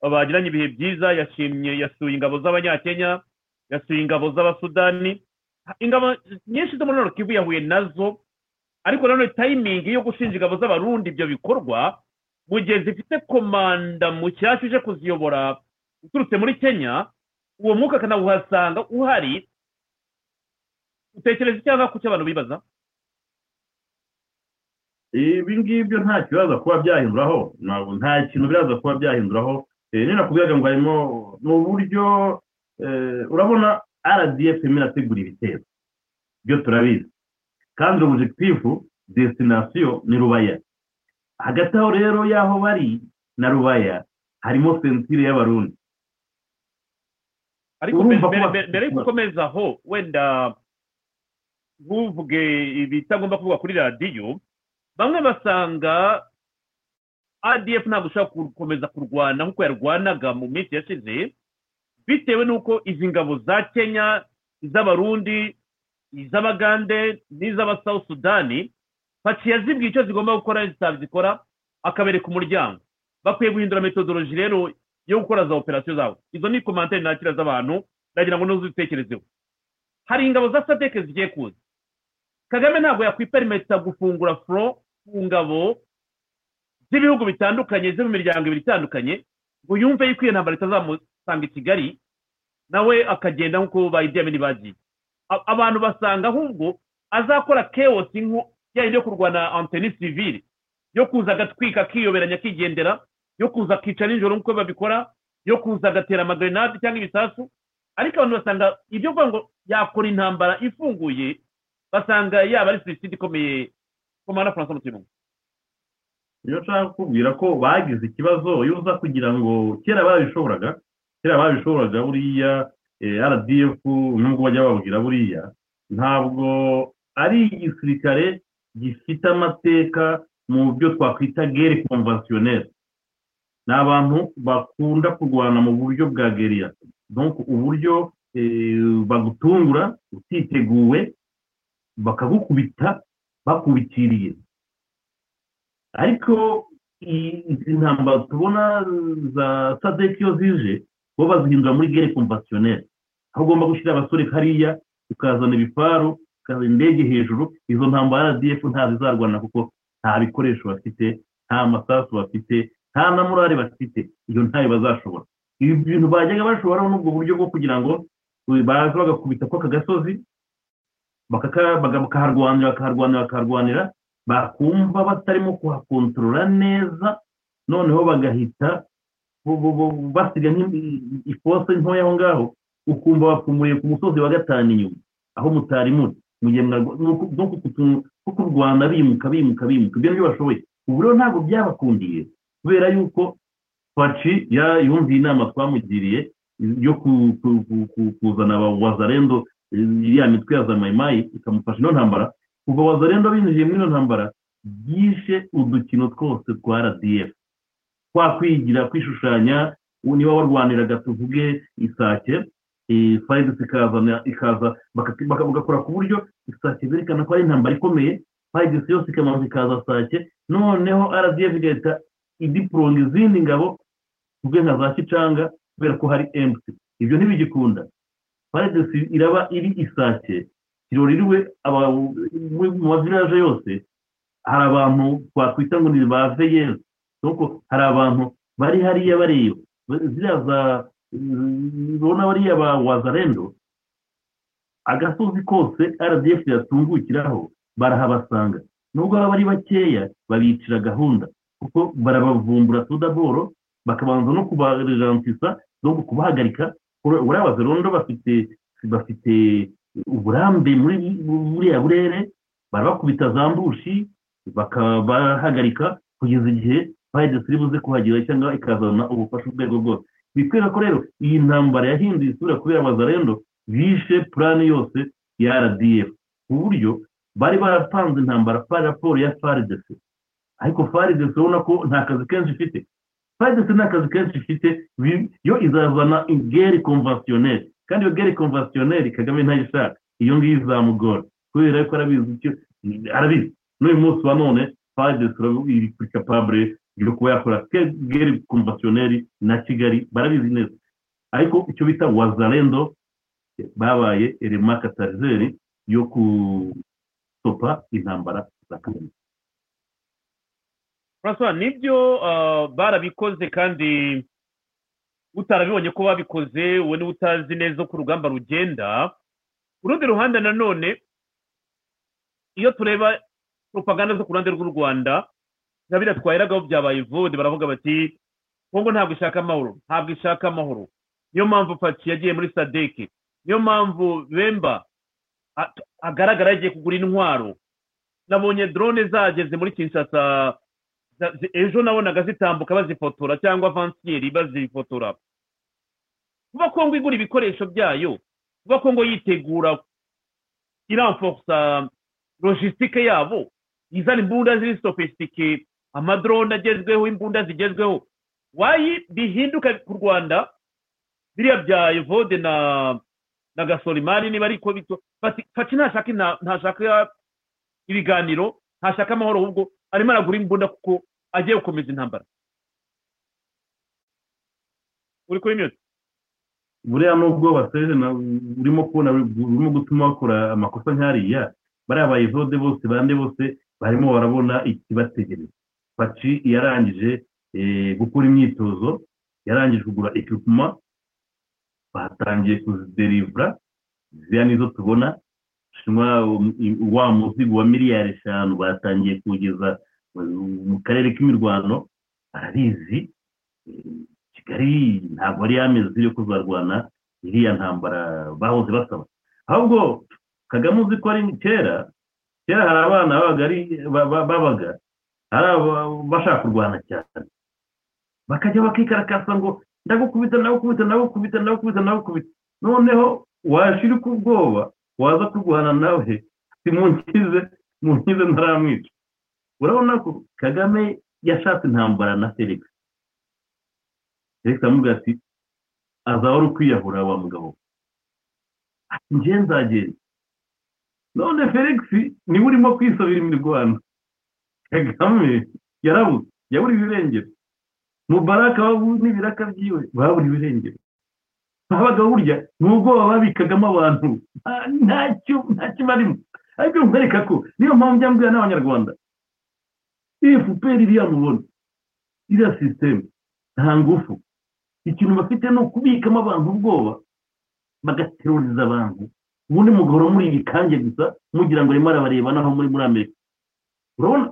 bagiranye ibihe byiza. Yashimye yasuye ingabo z'abanyakenya yasuye ingabo z'abasudani. Ingabo nyinshi zo muri nord kivu yahuye na zo ariko nanone tayimingi yo gushinja ingabo z'abarundi ibyo bikorwa mu gihe zifite komanda mushyashya uje kuziyobora uturutse muri kenya uwo mwuka akanawuhasanga uhari. Utekereza icyaha ku cyo abantu bibaza? Ibi ngibyo nta kibazo kuba byahinduraho nta kintu biraza kuba byahinduraho. Eh, ni nakubwiraga ngo harimo ni uburyo eh, urabona rdf irimo irategura ibitero. Byo turabizi. Kandi objekitifu destinasiyo ni rubaya hagati aho rero y'aho bari na rubaya harimo sentire y'abarundi. Ariko mbere- ko mbere- mbere yuko ukomeza aho wenda ntuvuge ibitagomba kuvugwa kuri radiyo bamwe basanga adf ntabwo ushobora gukomeza kurwana nk'uko yarwanaga mu minsi yashize bitewe n'uko izi ngabo za kenya iz'abarundi iz'abagande n'iz'abasouth sudani paciye zibwiye icyo zigomba gukora zitabikora akabereka umuryango. Bakwiye guhindura metodoloji rero yo gukora za operasiyo zabo. Izo ni komantere nakira z'abantu ndagira ngo ntuzitekerezeho hari ingabo za sadeke zigiye kuza. Kagame ntabwo yakwiperimeta gufungura furo ku ngabo z'ibihugu bitandukanye zo mu miryango ibiri itandukanye ngo yumve yuko iyo ntambara itazamusanga i kigali nawe akagenda nk'uko bayidiyamini bagiye A- abantu basanga ahubwo azakora keosi nko yayindi yo kurwana anteni sivile yo kuza agatwika akiyoberanya akigendera yo kuza akica nijoro nk'uko babikora yo kuza agatera amagrenade cyangwa ibisasu. Ariko abantu basanga ibyo kuvuga ngo yakora intambara ifunguye basanga yaba ari suicide ikomeye. Komanda francois mutima niyo nshaka kukubwira ko bagize ikibazo iyo uza kugira ngo kera babishoboraga kera babishoboraga buriya eh, rdf nubwo bajya bababwira buriya ntabwo ari igisirikare gifite amateka mu byo twakwita gere konvasiyoneri ni abantu bakunda kurwana mu buryo bwa geriya uburyo eh, bagutungura utiteguwe bakagukubita bakubitiriye. Ariko izi ntambara tubona za sadek iyo zije bo bazihindura muri gere konvasiyoneri aho ugomba gushyira abasore hariya ukazana ibifaru ukazana indege hejuru izo ntambara rdf ntazizarwana kuko nta bikoresho bafite nta masasu bafite nta na morale bafite. Iyo ntayo bazashobora. Ibi bintu bajyaga bashobora n'ubwo buryo bwo kugira ngo baza bagakubita kw'aka gasozi bakaka- baga- bakaharwanira bakaharwanira bakaharwanira bakumva batarimo kuhakontorora neza noneho bagahita basiga nk'ifose ntoya aho ngaho ukumva bapfumuriye ku musozi wa gatanu inyuma aho mutari muri. Mu gihe mwarwa- nuko- nuko kutu- ko kurwana bimuka bimuka bimuka. Ibyo ni byo bashoboye. Ubu rero ntabwo byabakundiye kubera yuko faci yumviye inama twamugiriye yo ku- ku- ku- ku- kuzana wazarendo iriya mitwe ya za mayimayi ikamufasha ino ntambara. Kuva wazarendo binjiye muri ino ntambara byishe udukino twose twa rdf kwa kwigira kwishushanya niba warwaniraga tuvuge isake ikazana ikaza bagakora ku buryo isake zerekana ko ari intambara ikomeye fayidesi yose ikamanza ikaza sake. Noneho rdf igahita idiporonga izindi ngabo tuvuge nka za kicanga kubera ko hari emutiyeni ibyo ntibigikunda. Fayidesi iraba iri isake kiroririwe aba- mu mavilaje yose hari abantu twakwita ngo ni ba veyezi hari abantu bari hariya bareba ziriya za ubona bariya ba wazarendo agasozi kose rdf yatungukiraho barahabasanga. Nubwo baba ari bakeya babicira gahunda. Kuko barabavumbura tudaboro bakabanza no kubarejantisa no kubahagarika. Buriya wazarendo bafite bafite uburambe muri buriya burere. Barabakubita za mbushi bakabahagarika kugeza igihe fayidesi iri buze kuhagera cyangwa ikazana ubufasha urwego rwose bitwereka ko rero iyi ntambara yahinduye isura kubera abazarendo purani yose ya rdf ku buryo bari barapanze intambara raporo ya faridesi. Ariko faridesi urabona ko nta kazi kenshi ifite faridesi nta kazi kenshi ifite yo izazana geri konvasiyoneri kandi iyo geri konvasiyoneri kagame ntayishaka iyo ngiyo izamugora kubera ko arabizi icyo arabizi n'uyu munsi wa none faridesi iri kuri kapabure yo kuba yakora geri konvasiyoneri na kigali barabizi neza ariko icyo bita wazarendo babaye erema katarizeri yo gusopa intambara za kagame. François ni byo ah, barabikoze kandi utarabibonye ko babikoze uwo ni we utazi neza uko urugamba rugenda. Ku rundi ruhande nanone iyo tureba propaganda zo ku ruhande rw'u rwanda nka biriya twaheragaho byabaye vode baravuga bati kongo ntabwo ishaka amahoro ntabwo ishaka amahoro. Niyo mpamvu paki yagiye muri sadeke niyo mpamvu bemba agaragara yagiye kugura intwaro. Nabonye drone zageze muri kinshasa ejo nabonaga zitambuka bazifotora cyangwa avansiyeri bazifotora. Kuba kongo igura ibikoresho byayo kuba kongo yitegura iramforsa logisitike yabo izana imbunda ziri sofisitike amadrone agezweho imbunda zigezweho. Wayi bihinduka ku rwanda? Biriya bya evode na na gasolimani niba ariko bito bati faci ntashaka ntashaka ibiganiro ntashaka amahoro ahubwo arimo aragura imbunda kuko agiye gukomeza intambara. Uri kuri mute? Buriya nubwo baseje urimo kubona urimo gutuma bakora amakosa nk'ariya bariya bayivode bose bande bose barimo barabona ikibategereza. Paci yarangije eh, gukora imyitozo yarangije kugura ekipuma batangiye kuziderivura ziriya nizo tubona wa muzigo wa miliyari eshanu batangiye kuwugeza mu karere k'imirwano barabizi Eh, kigali ntabwo ari yameze yo kuzarwana iriya ntambara bahoze basaba. Ahubwo kagame uzi ko ari kera kera hari abana babaga bashaka kurwana cyane. Bakajya bakikarakasa ngo ndagukubita ndagukubita ndagukubita ndagukubita ndagukubita. Noneho washira ubwoba waza kurwana nawe. Simunkize munkize ntaramwica. Urabona ko kagame yashatse intambara na felix. Felix aramubwira ati azaba ari ukwiyahura wa mugabo. Ati njye nzagenda. None felix ni we urimo kwisabira imirwano. Kagame yarabuze yabura ibirengero mubaraka n'ibiraka byiwe babura ibirengero habaga burya n'ubwoba babikagamo abantu. Nta- ntacyo ntacyo barimo. Ariko nkwereka ko niyo mpamvu njya mbwira n'abanyarwanda. Fpr iriya mubona iriya sisiteme nta ngufu. Ikintu bafite ni ukubikamo abantu ubwoba bagateruriza abantu. Ubundi mugahora muri ibikange gusa mugira ngo arimo arabareba naho muri muri amerika. Urabona?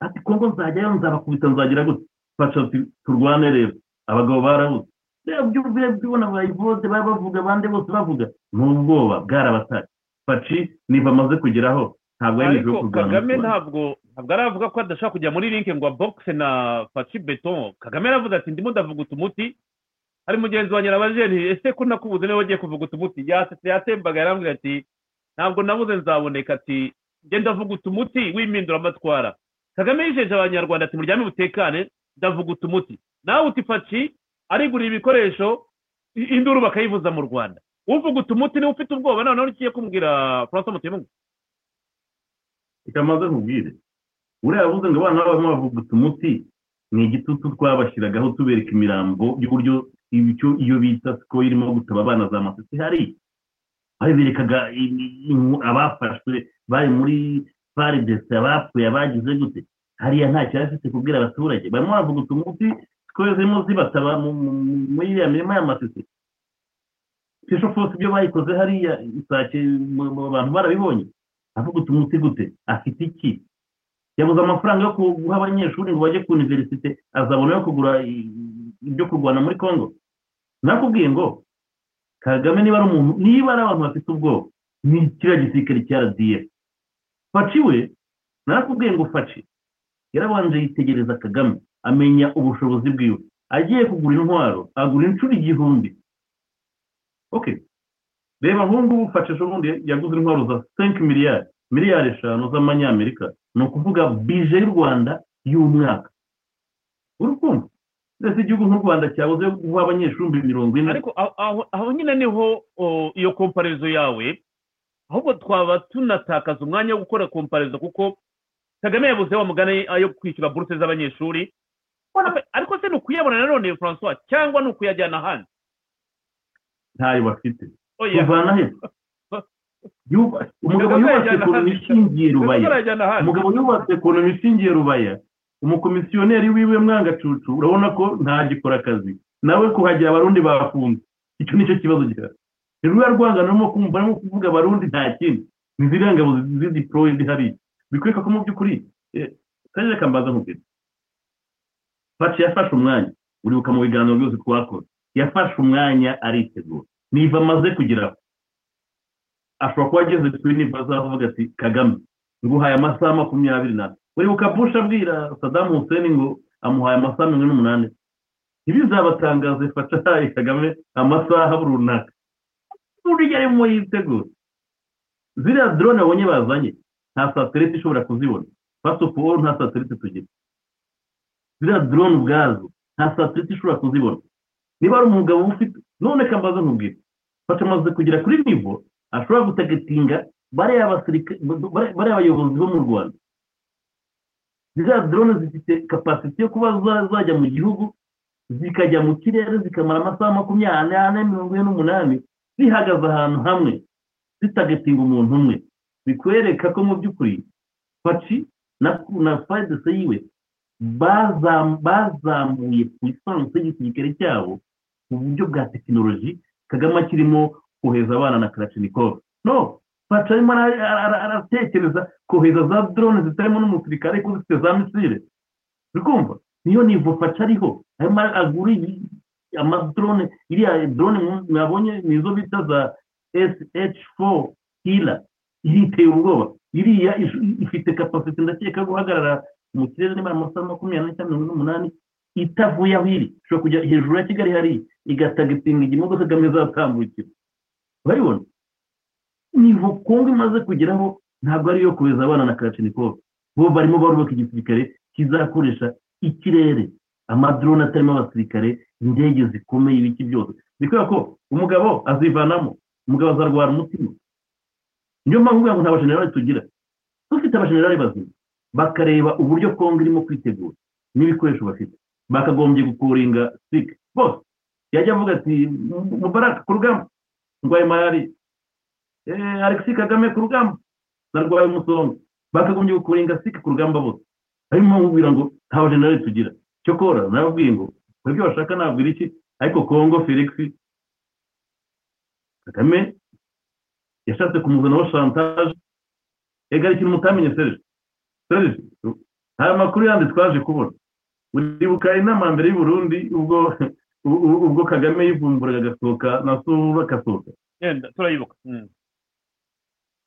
Ati kongo nzajyayo nzabakubita nzagira gute? Fasha turwane rero abagabo barabuze reba ibyo ubona abayivote baba bavuga abandi bose bavuga. Ni ubwoba bwarabatari. Faci niba amaze kugeraho ntabwo ari hejuru kurwana kagame ntabwo ntabwo aravuga ko adashaka kujya muri linke ngo abogise na faci beton. Kagame aravuga ati ndimo ndavuguta umuti hari mugenzi wa nyirabajeni ese ko nakubuze ni we wagiye kuvuguta umuti yasetse yatembaga yarambwira ati ntabwo nabuze nzaboneka ati genda vuguta umuti w'impinduramatwara. Kagame yijeje abanyarwanda ati muryame mutekane ndavuguta umuti nawe uti faci arigurira ibikoresho induru bakayivuza mu rwanda. Uvuguta umuti ni we ufite ubwoba noneho ugiye kumbwira francois mutemungu reka maze nkubwire uriya yavuze ngo abana babo bavuguta umuti ni igitutu twabashyiragaho tubereka imirambo y'uburyo iyo bita siko irimo gutaba abana za masisi. Hari? Baberekaga abafashwe bari muri faridesi abapfuye abagize gute? Hariya nta kibazo afite kubwira abaturage barimo zirimo zibataba mu- mu- muri iriya mirima y'amasisi fisho fose ibyo bayikoze hariya isake mu- mu bantu barabibonye. Avuguta umuti gute? Afite iki? Yabuze amafaranga yo guha abanyeshuri ngo bajye ku univerisite azabona yo kugura ibyo kurwana muri congo. Nakubwiye ngo kagame niba ari umuntu niba ari abantu bafite ubwoba ni kiriya gisirikare cya rdf faci we? Narakubwiye ngo faci. Yarabanje yitegereza kagame amenya ubushobozi bwiwe. Agiye kugura intwaro agura inshuro igihumbi. Okay reba nk'ubu faci ejo bundi yaguze intwaro za 5 miliyari miliyari eshanu z'amanyamerika. Ni ukuvuga bije y'u rwanda y'umwaka. Uri kumva ndetse igihugu nk'u rwanda cyabuze guha abanyeshuri ibihumbi mirongo ine. Ariko aho- nyine ni ho iyo komparezo yawe ahubwo twaba tunatakaza umwanya wo gukora komparezo kuko kagame yabuze wa mugani ayo kwishyura buruse z'abanyeshuri. Ariko se ni ukuyabona nanone francois cyangwa ni ukuyajyana ahandi? Ntayo bafite. Oya kuvana he? Umugabo yubatse ekonomi ishingiye rubaya. Umugabo yubatse ekonomi ishingiye rubaya. Umukomisiyoneri wiwe mwangacucu urabona ko ntagikora akazi. Nawe kuhagera abarundi bafunze. Icyo ni cyo kibazo gihari. Ni ruriya rwangano rurimo kumva barimo kuvuga abarundi nta kindi. Ni ziriya ngabo zidiporoyidi hariya bikwereka ko mu by'ukuri eh, kajya kambaza nkubwira faci yafashe umwanya. Uribuka mu biganiro byose twakoze yafashe umwanya aritegura. Niba amaze kugeraho ashobora kuba ageze kuri niba azavuga ati kagame nguhaye amasaha makumyabiri n'ane uribuka bush abwira sadamu hussein ngo amuhaye amasaha mirongo ine n'umunani. Ntibizabatangaze ahaye kagame amasaha runaka. Burya arimo yitegura. Ziriya drone abonye bazanye. Nta satelite ishobora kuzibona first of all nta satelite tugira ziriya drone ubwazo nta satelite ishobora kuzibona niba ari umugabo ufite none kambaza nkubwira fasha amaze kugera kuri nivo ashobora gutagetinga bariya bayobozi bo mu rwanda ziriya drone zifite kapasite yo kuba za- zajya mu gihugu zikajya mu kirere zikamara amasaha makumyabiri n'ane mirongo ine n'umunani zihagaze ahantu hamwe zitagetinga umuntu umwe bikwereka ko mu by'ukuri faci na na fayidese yiwe bazam- bazamuye ku lisansi y'igisirikare cyabo mu buryo bwa tekinoloji kagame akirimo kohereza abana na karashinikov no faci arimo ara- ara- aratekereza kohereza za drone zitarimo n'umusirikare ariko zifite za misile. Uri kumva niyo nivo faci ariho arimo agura amadrone iriya drone mwa- mwabonye nizo bita za sh4 hila iteye ubwoba. Iriya ifite kapasite ndakeka guhagarara mu kirere niba amasaha makumyabiri cyangwa mirongo n'umunani itavuye aho iri. Ishobora kujya hejuru ya kigali hariya. Igatagitinga imodoka kagame izatambukira. Urabibona? Nivo kongo imaze kugeraho ntabwo ari iyo kohereza abana na karashinikov bo barimo barubaka igisirikare kizakoresha ikirere. Amadrone atarimo abasirikare indege zikomeye ibiki byose. Ni kubera ko umugabo azivanamo. Umugabo azarwara umutima. Niyo mpamvu uvuga ngo nta bajenerali tugira dufite abajenerali bazima. Bakareba uburyo kongo irimo kwitegura n'ibikoresho bafite. Bakagombye gukuringa sike bose yajya avuga ati mubaraka ku rugamba. Ndwaye malariya. Eh, alexis kagame ku rugamba. Narwaye umusonga. Bakagombye gukuringa sike ku rugamba bose harimo mubwira ngo nta bajenerali tugira. Cyokora nababwiye ngo ibyo bashaka nabwira iki? Ariko kongo felix kagame yashatse kumuzanaho chantage egara ikintu mutamenye serge serge hari amakuru yandi twaje kubona uribuka inama mbere y'u Burundi ubwo ubwo kagame yivumburaga agasohoka na so bagasohoka yenda turayibuka Mm.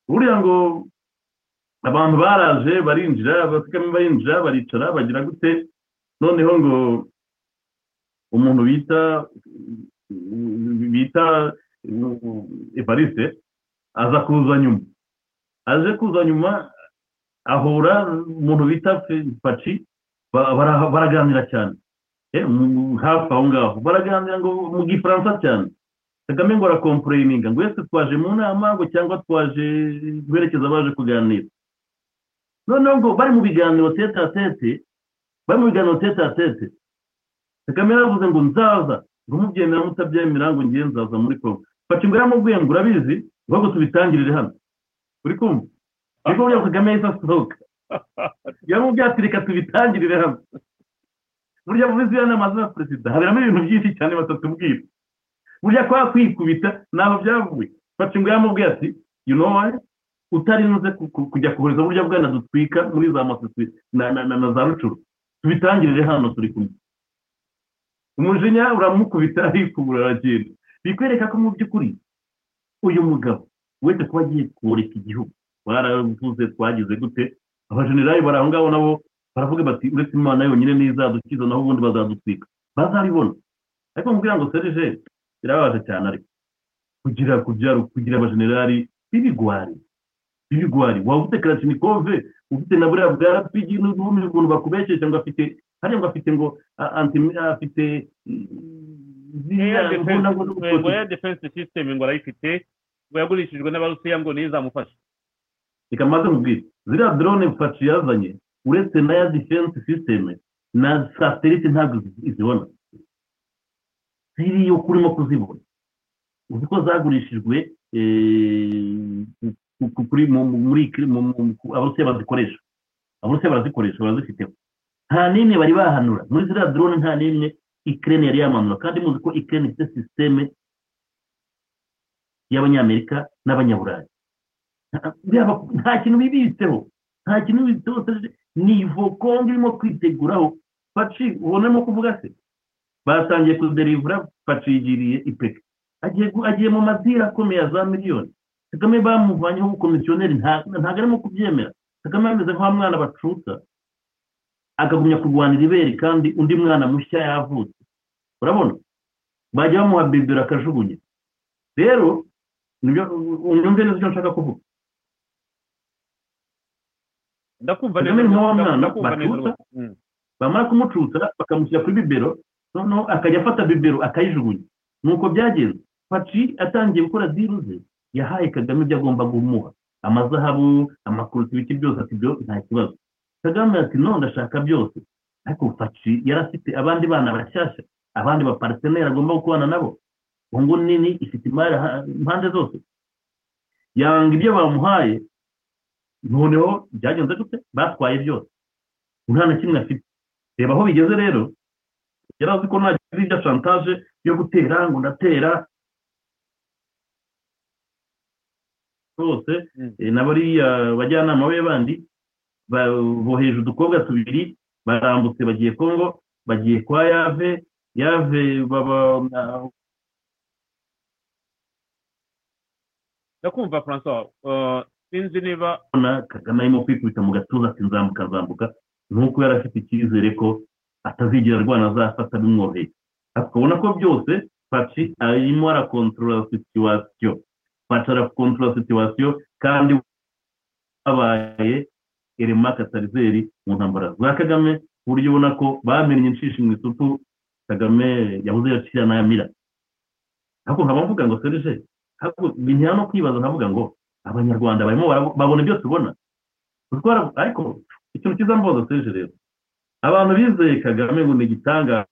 buriya ngo abantu baraje barinjira basikame barinjira baricara bagira gute noneho ngo umuntu bita bita evariste aza kuza nyuma aje kuza nyuma ahura umuntu bita paci ba- bara- baraganira cyane. Eh, hafi aho ngaho. Baraganira ngo mu gifaransa cyane. Kagame ngo arakompureyininga ngo ese twaje mu nama ngo cyangwa twaje guherekeza abaje kuganira? Noneho ngo bari mu biganiro tete a tete bari mu biganiro tete a tete. Kagame yaravuze ngo nzaza. Ngo mubyemera mutabyemera ngo ngiye nzaza muri kongo fasha ngo yaramubwiye ngo urabizi ahubwo tubitangirire hano. Uri kumva ariko burya kagame yahise asohoka. Yaramubwiye ati reka tubitangirire hano. Burya muri ziriya nama za perezida haberamo ibintu byinshi cyane batatubwira. Burya kwa kwikubita ntaho byavuye. Fasha ngo yaramubwiye ati you know what utarinze ku- ku- kujya kohereza burya bwana dutwika muri za masisi na, na, na, na za rucuru tubitangirire hano turi kumwe. Umujinya uramukubita arikubura aragenda. Bikwereka ko mu by'ukuri uyu mugabo wese kuba agiye kumurika igihugu. Baravuze twagize gute? Abajenerali bari aho ngaho nabo baravuga bati uretse imana yonyine n'izadukiza naho ubundi bazadutwika. Bazabibona ariko mubwira ngo serije birababaje cyane ariko. Kugira kubyara kugira abajenerali b'ibigwari. B'ibigwari waba ufite karashinikove ufite na buriya bwarapigi n'ubundi buntu bakubeshyeshya ngo afite hariya ngo afite ngo afite defense- ngo defense system ngo arayifite. Ngo yagurishijwe n'abarusiya ngo niyo izamufasha reka maze nkubwire. Ziriya drone faci yazanye uretse na ya defense system na satellite ntabwo izi- izibona. Ziriyo kurimo kuzibona. Uzi ko zagurishijwe eh, ku- ku- kuri mu- mu- muri abarusiya bazikoresha. Abarusiya barazikoresha barazifiteho. Nta n'imwe bari bahanura. Muri ziriya drone nta n'imwe ikirere yari yamanura kandi muzi ko ikirere ifite sisiteme y'abanyamerika n'abanyaburayi nta kintu bibitseho nta kintu bibitseho. Ni vokongo irimo kwiteguraho. Paci ubonamo kuvuga se? Batangiye kuderivura paci yigiriye ipeka. Agiye mu madiri akomeye ya za miliyoni. Kagame bamuvanyeho ubukomisiyoneri nta- ntabwo arimo kubyemera. Kagame ameze nk'wa mwana bacutsa akagumya kurwanira ibere kandi undi mwana mushya yavutse. Urabona? Bajya bamuha bibero akajugunya. Rero unyumve neza icyo nshaka kuvuga ndakumva neza mwana ndakumva neza bacutsa. rwose. Mm. bamara kumucutsa bakamushyira kuri bibero noneho akajya afata bibero akayijugunya nuko byagenze paci atangiye gukora diru ze yahaye kagame ibyo agomba kumuha amazahabu amakuruti ibiki byose ati byo nta kibazo kagame ati no ndashaka byose ariko paci yari afite abandi bana bashyashya abandi bapariseneri agomba gukorana nabo ngo nini ifite imari impande zose. Yanga ibyo bamuhaye noneho byagenze gute? Batwaye byose. Nta na kimwe afite. Reba aho bigeze rero yari azi ko nta ibyo shantaje yo gutera ngo ndatera. Bose Mm. eh, na bariya bajyanama be bandi ba- boheje udukobwa tubiri barambutse bagiye kongo bagiye kwa yave. Yave baba na- ndakumva francois Uh, sinzi niba kagame arimo kwikubita mu gatuza ati nzambuka. Nuko yari afite icyizere ko atazigera arwana azafata bimworoheye akabona ko byose paci arimo arakontorora situwasiyo paci arakontorora situwasiyo kandi habaye erema katarizeri mu ntambara za kagame ku buryo ubona ko bamennye inshishi mu isupu. Kagame yabuze yacira n'ayamira ariko nkaba mvuga ngo serije bintera no kwibaza nkavuga ngo abanyarwanda barimo babona ibyo tubona ariko ikintu cyiza mboza serije rero abantu bizeye kagame ngo ni igitangaza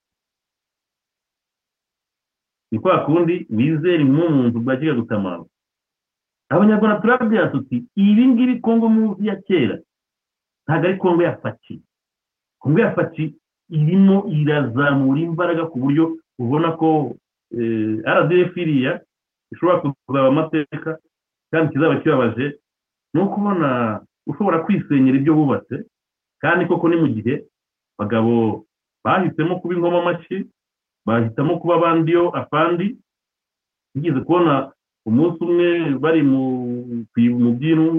ni kwa kundi wizera nk'umuntu bwagiye gutamara abanyarwanda turabwira tuti ibi ngibi kongo muzi ya kera ntabwo ari kongo ya faki kongo ya faki irimo irazamura imbaraga ku buryo ubona ko rdf iriya ishobora kuzaba amateka kandi kizaba kibabaje ni ukubona ushobora kwisenyera ibyo wubatse kandi koko ni mu gihe abagabo bahisemo kuba ingoma amashyi bahitamo kuba abandiyo afandi nigeze kubona umunsi umwe bari mu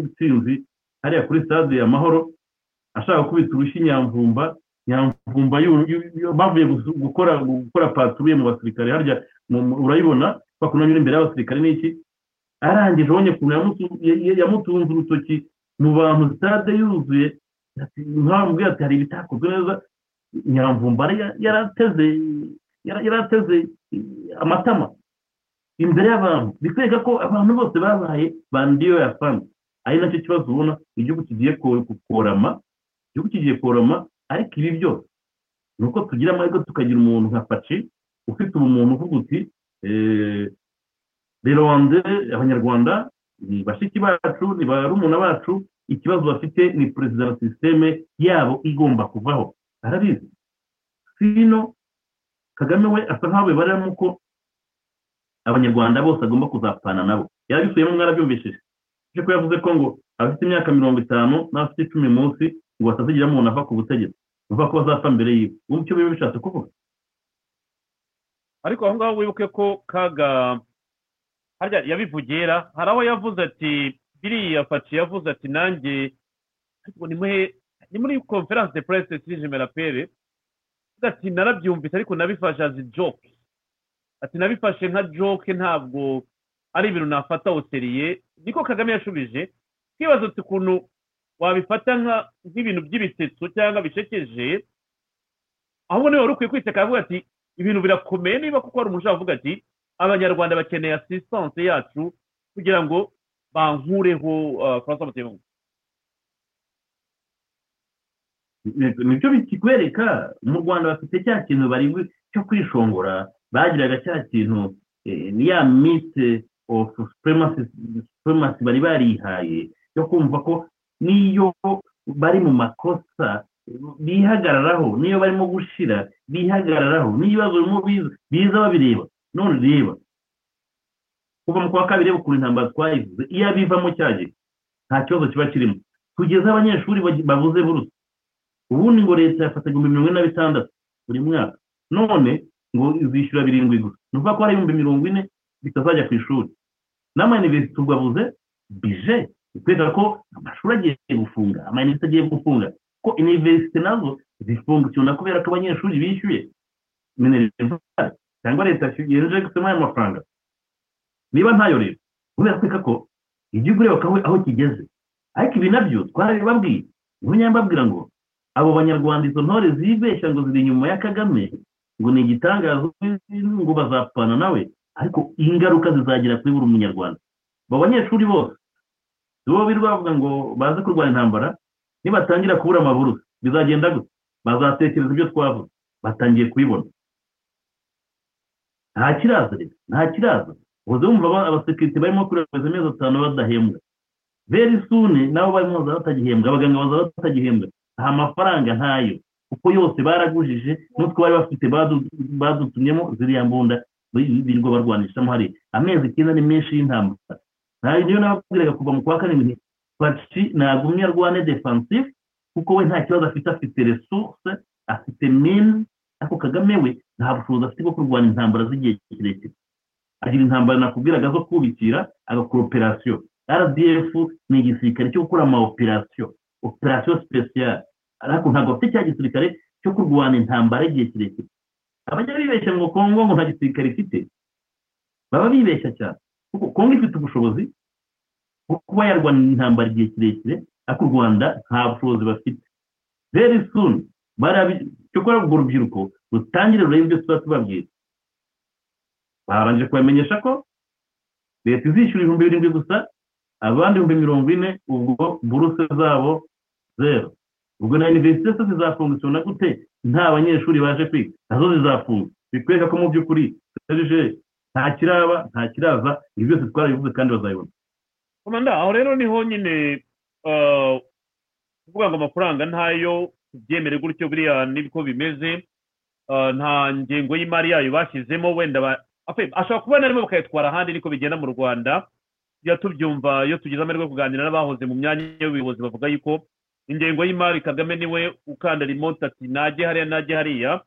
nsinzi hariya kuri stade amahoro ashaka gukubita urushyi nyamvumba nyamvumba bavuye gukora gukora paturuye mu basirikare. Harya urayibona? Kwa kuntu anyura imbere y'abasirikare n'iki arangije abonye ukuntu yamutu- ya- ya- yamutunze urutoki mu bantu stade yuzuye nkamubwira ati hari ibitakozwe neza? Nyamvumba yari yarateze yara- yarateze amatama. Imbere y'abantu bikwereka ko abantu bose babaye bandiyo ya fani ari na cyo kibazo ubona igihugu kigiye ko- korama igihugu kigiye korama ariko ibi byose ni uko tugira amahirwe tukagira umuntu nka paci ufite ubumuntu uvuga uti wanze abanyarwanda ni bashiki bacu ni barumuna bacu ikibazo bafite ni perezida na sisiteme yabo igomba kuvaho. Arabizi. Sino kagame we asa nkaho bibaramo ko abanyarwanda bose agomba kuzapfana nabo. Yarabisubiyemo mwarabyumvishije. Ko yavuze ko ngo abafite imyaka mirongo itanu n'abafite icumi munsi ngo batazigira umuntu ava ku butegetsi. Bivuga ko bazapfa mbere yiwe. Wumva icyo biba bishatse kuvuga. Ariko aho ngaho wibuke ko kaga harya yabivugera hari aho yavuze ati biriya faci yavuze ati nanjye ariko ni muri conference de presse sije merapere ati narabyumvise ariko nabifashe azi joke. Ati nabifashe nka joke ntabwo ari ibintu nafata oseriye niko kagame yashubije twibaza uti ukuntu wabifata nk'ibintu by'ibisetso cyangwa bishekeje? Ahubwo niba wari ukwiye kwiseka aravuga ati ibintu birakomeye niba kuko hari umuntu ushaka kuvuga ati abanyarwanda bakeneye assistance yacu kugira ngo bankureho uh, francois mutemungu Ni- ni byo bikikwereka mu rwanda bafite cya kintu bari cyo kwishongora bagiraga cya kintu eh, ya mite of supremacy supremacy bari barihaye yo kumva ko n'iyo bari mu makosa bihagararaho n'iyo barimo gushira bihagararaho n'ibibazo birimo biza babireba none reba kuva mu kwa kabiri ukuntu intambara twayivuze iyo abivamo cyagihe nta kibazo kiba kirimo. Kugeza abanyeshuri babuze buruse. Ubundi ngo leta yafata ibihumbi mirongo ine na bitandatu buri mwaka. None ngo izishyura birindwi gusa. Ni ukuvuga ko hari ibihumbi mirongo ine bitazajya ku ishuri. N'amayuniverisite ubwo abuze bije bikwereka ko amashuri agiye gufunga amayuniverisite agiye gufunga ko iniverisite na zo zifungukirana kubera ko abanyeshuri bishyuye minerivare cyangwa leta yejeje gusema ayo mafaranga. Niba ntayo rero kubera ko igihugu ureba aho kigeze. Ariko ibi na byo twarabibabwiye niba nyambabwira ngo abo banyarwanda izo ntore zibeshya ngo ziri inyuma ya kagame ngo ni igitangaza ngo bazapfana nawe. Ariko ingaruka zizagera kuri buri munyarwanda. Abo banyeshuri bose bo bavuga ngo baze kurwanya intambara nibatangira kubura amaburusi bizagenda gute? Bazatekereza ibyo twavuze. Batangiye kubibona. Nta kiraza rero nta kiraza ubuze wumva aba- abasekirite barimo kureba amezi atanu badahembwa. Very soon nabo barimo batagihembwa. Abaganga baza batagihembwa. Nta mafaranga ntayo. Kuko yose baragujije n'utwo bari bafite badu- badutumyemo ziriya mbunda bi- birirwa barwanishamo hari amezi icyenda ni menshi y'intambara. Nta niyo nababwiraga kuva mu kwa karindwi paci nagumye arwane defensive kuko we nta kibazo afite afite resource afite mine. Ariko kagame we nta bushobozi afite bwo kurwanya intambara z'igihe kirekire. Agira intambara nakubwiraga zo kubikira agakora operasiyo rdf ni igisirikare cyo gukora ama operasiyo operasiyo sipesiyare ariko ntabwo afite cya gisirikare cyo kurwana intambara y'igihe kirekire. Abajya bibeshya ngo kongo ngo nta gisirikare ifite. Baba bibeshya cyane. Kuko kongo ifite ubushobozi kuba yarwana intambara igihe kirekire ariko u rwanda nta bushobozi bafite. Very soon cyokora urwo rubyiruko rutangire rurebe ibyo tuba tubabwira barangije kubamenyesha ko leta izishyura ibihumbi birindwi gusa abandi ibihumbi mirongo ine ubwo buruse zabo zero. Ubwo na iniverisite zo zizafungukirana gute? Nta banyeshuri baje kwiga. Nazo zizafunga. Bikwereka ko mu by'ukuri nta kiraba nta kiraza ibi byose twarabivuze kandi bazabibona. Komanda aho rero ni ho nyine uh, kuvuga ngo amafaranga ntayo tubyemere gutyo buriya ni bwo bimeze uh, nta ngengo y'imari yayo bashyizemo wenda ashobora kuba narimo bakayitwara ahandi niko bigenda mu rwanda tujya tubyumva iyo tugize amahirwe yo kuganira n'abahoze mu myanya y'ubuyobozi bavuga yuko ingengo y'imari kagame ni we ukanda remote ati najye hariya najye hariya.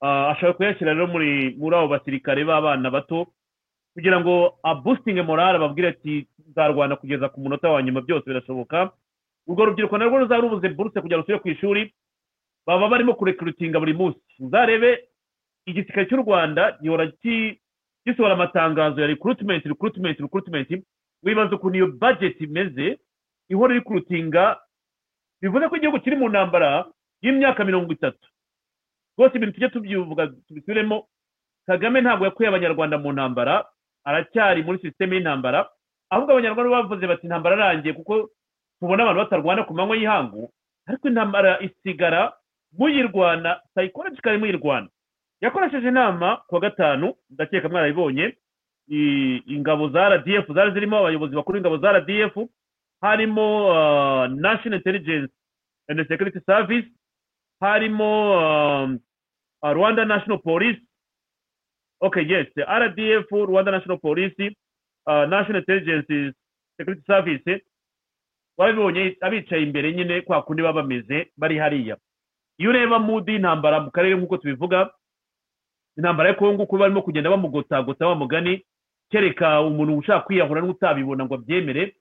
Ah, ashobora kuyashyira rero muri abo basirikare b'abana bato kugira ngo abustinge morale ababwire ati nzarwana kugeza ku munota wa nyuma byose birashoboka urwo rubyiruko narwo ruzaba rubuze buruse kugira ngo rusubire ku ishuri baba barimo kurekrutinga buri munsi. Uzarebe igisirikare cy'u rwanda gihora gisohora amatangazo ya recruitment recruitment recruitment. Wibaza ukuntu iyo budget imeze ihora irikurutinga bivuze ko igihugu kiri mu ntambara y'imyaka mirongo itatu. Rwose ibintu tujye tubyuvuga tubisubiremo. Kagame ntabwo yakuye abanyarwanda mu ntambara aracyari muri sisiteme y'intambara. Ahubwo abanyarwanda bavuze bati intambara arangiye kuko tubona abantu batarwana ku manywa y'ihangu. Ariko intambara isigara muyirwana psychologically muyirwana. Yakoresheje inama ku wa gatanu ndakeka mwarabibonye i- ingabo za rdf zari zirimo abayobozi bakuru b'ingabo za rdf harimo uh, national intelligence and security service harimo uh, rwanda national police. Okay yes rdf rwanda national police national intelligence security service wabibonye abicaye imbere nyine kwa kundi baba bameze bari hariya. Iyo ureba mudi y'intambara mu karere nk'uko tubivuga intambara ya kongo uko barimo kugenda bamugotagota wa mugani kereka umuntu ushaka kwiyahura n'utabibona ngo abyemere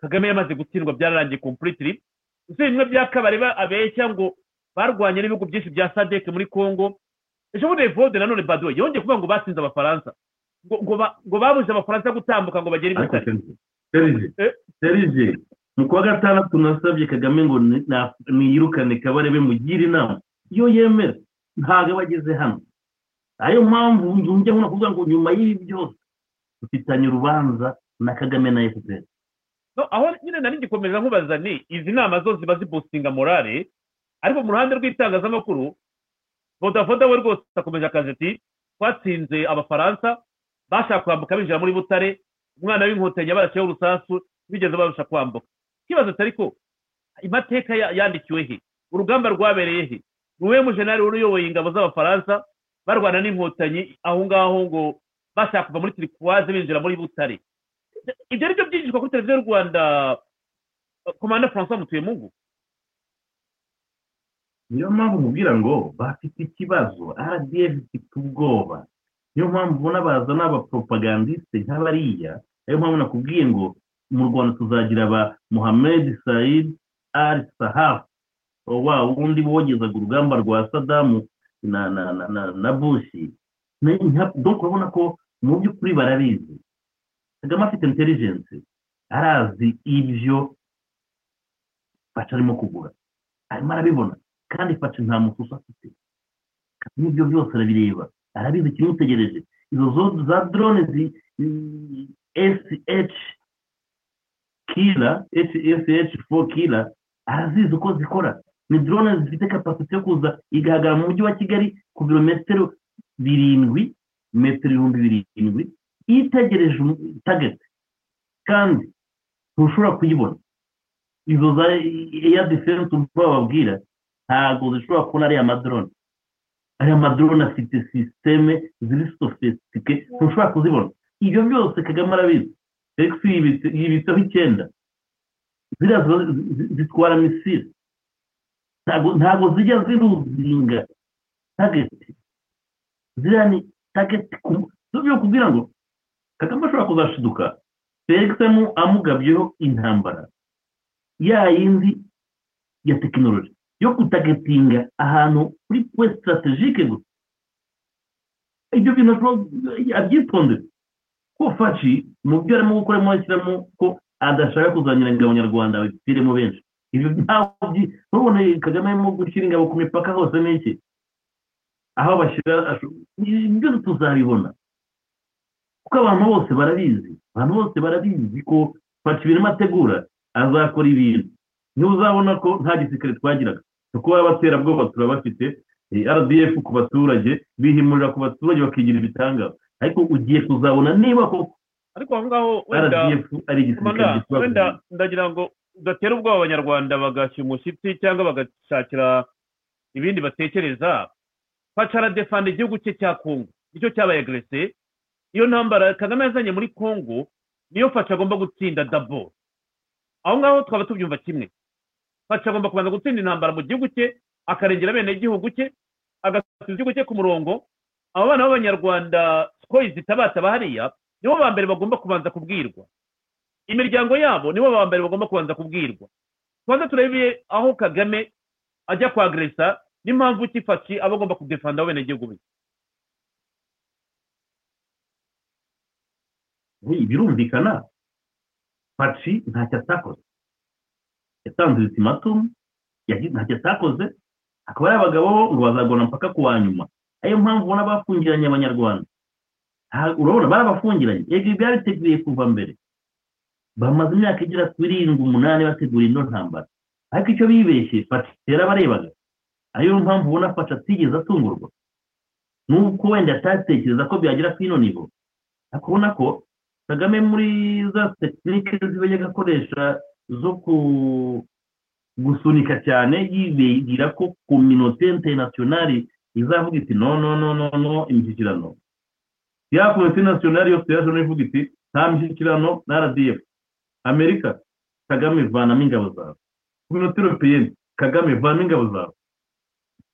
kagame yamaze gutsindwa byararangiye completely. Usibye bimwe bya kabari ba- abeshya ngo barwanye n'ibihugu byinshi bya sadek muri congo. Ejo bundi evode nanone bado yongeye kuvuga ngo batsinze abafaransa. Ngo ngo ba- ngo babuze abafaransa gutambuka ngo bagere i butare. Serije Eh. serije mu kwa gatandatu nasabye kagame ngo niyirukane kabarebe mugire inama. Iyo yemera ntabwo aba ageze hano. Ariyo mpamvu njya nkunda kuvuga ngo nyuma y'ibi byose dufitanye urubanza na kagame na no aho nyine nari ngikomeza nkubaza ni izi nama zo ziba zibustinga morale? Ariko mu ruhande rw'itangazamakuru vodafoda we rwose akomeje akazi ati twatsinze abafaransa bashaka kwambuka binjira muri butare umwana w'inkotanyi yabarasheho urusasu bigeze barusha kwambuka. Ikibazo atari ko amateka ya- yandikiwe he? Urugamba rwabereye he? Ni mujenali wari uyoboye ingabo z'abafaransa barwana n'inkotanyi aho ngaho ngo bashaka kuva muri tirikuwaze binjira muri butare? Ibyo ari byo byigishwa kuri televiziyo y'u rwanda komanda francois mutuyemungu niyo mpamvu mubwira ngo bafite ikibazo rdf ifite ubwoba. Niyo mpamvu ubona baza n'abapropagandiste nk'abariya niyo mpamvu nakubwiye ngo mu rwanda tuzagira aba muhamed said al sahaf wa wundi wogezaga urugamba rwa sadamu na na na na, bushi donc urabona ko mu by'ukuri barabizi. Kagame afite intelligence arazi ibyo faca arimo kugura. Arimo arabibona kandi faca nta mususu afite. N'ibyo byose arabireba. Arabizi ikimutegereje izo zo za drone sh kila sh fo kila arazizi uko zikora. Ni drone zifite kapasite yo kuza igahagarara mu mujyi wa kigali ku birometero birindwi metero ibihumbi birindwi itegereje tageti kandi ntushobora kuyibona. Izo za eya defense umva bababwira ntabwo zishobora kubona ariya madrone ariya madrone afite sisiteme ziri sofisitike ntushobora kuzibona ibyo byose kagame arabizi yibitse- yibitseho icyenda ziriya zitwara misile ntabwo zijya ziruzinga tageti ziriya ni tageti ku byo kubwira ngo kagame ashobora kuzashiduka amu- amugabyeho intambara ya yindi ya tekinoloji yo kutagetinga ahantu kuri pwe sitarategike gusa ibyo bintu abyitondere. Ko faci mu byo arimo gukoramo ashyiramo ko adashaka kuzanira ingabo nyarwanda babipfiremo benshi. Ibyo ntabwo ntubone kagame arimo gushyira ingabo ku mipaka hose n'iki aho bashyira byose tuzabibona. Kuko abantu bose barabizi abantu bose barabizi ko faci ibintu ategura azakora ibintu. Niba uzabona ko nta gisirikare twagiraga. Kuko abaterabwoba turabafite eh, rdf ku baturage bihimurira ku baturage bakigira ibitangaza. Ariko ugiye kuzabona niba koko. Ariko aho ngaho wenda ndagira ngo udatera ubwoba abanyarwanda bagashyira umushyitsi cyangwa bagashakira ibindi batekereza. Faca aradefanda igihugu cye cya kongo ni cyo cyabaye agrese iyo ntambara kagame yazanye muri kongo niyo faca agomba gutsinda dabo. Aho ngaho twaba tubyumva kimwe. Faca agomba kubanza gutsinda intambara mu gihugu cye akarengera bene igihugu cye agasubiza igihugu cye ku murongo. Abo bana b'abanyarwanda sikoyi zitabataba hariya nibo ba mbere bagomba kubanza kubwirwa. Imiryango yabo nibo ba mbere bagomba kubanza kubwirwa. Tubanza turebe aho kagame ajya kwageresa n'impamvu kifashi aba agomba kudefanda abenegihugu be. Birumvikana faci ntacyo atakoze. Yatanze ultimatum ntacyo atakoze akaba ari abagabo ngo bazagona mpaka ku wa nyuma. Ariyo mpamvu ubona bafungiranye abanyarwanda. Urabona barabafungiranye. Ibi byariteguye kuva mbere. Bamaze imyaka igera kuri irindwi umunani bategura ino ntambara. Ariko icyo bibeshye faci yarabarebaga ariyo mpamvu ubona faci atigeze atungurwa. N'uko wenda atatekereza ko byagera ku ino nivo. Ariko ubona ko kagame muri za tekinike ziba agakoresha zo gusunika cyane yibwira ko kominote interinasiyonari izavuga iti no no no no no imishyikirano ya kominote nasiyonari yose yaje n'ivuga iti nta mishyikirano na rdf amerika kagame vanamo ingabo zawe. Kominote europeyeni kagame vanamo ingabo zawe.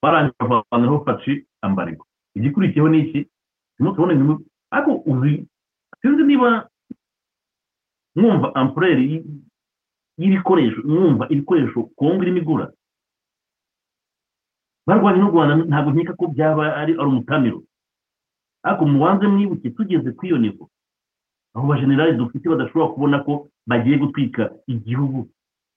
Barangije bavanaho faci ambariko igikurikiyeho ni iki? Turimo tubona ibintu ariko uzi sinzi niba mwumva ampureri y'ibikoresho mwumva ibikoresho kongo irimo igura. Barwanya n'u rwanda ntabwo nkeka ko byaba ari umutamiro. Ariko mubanze mwibuke tugeze ku iyo nivo aho bajenerali dufite badashobora kubona ko bagiye gutwika igihugu.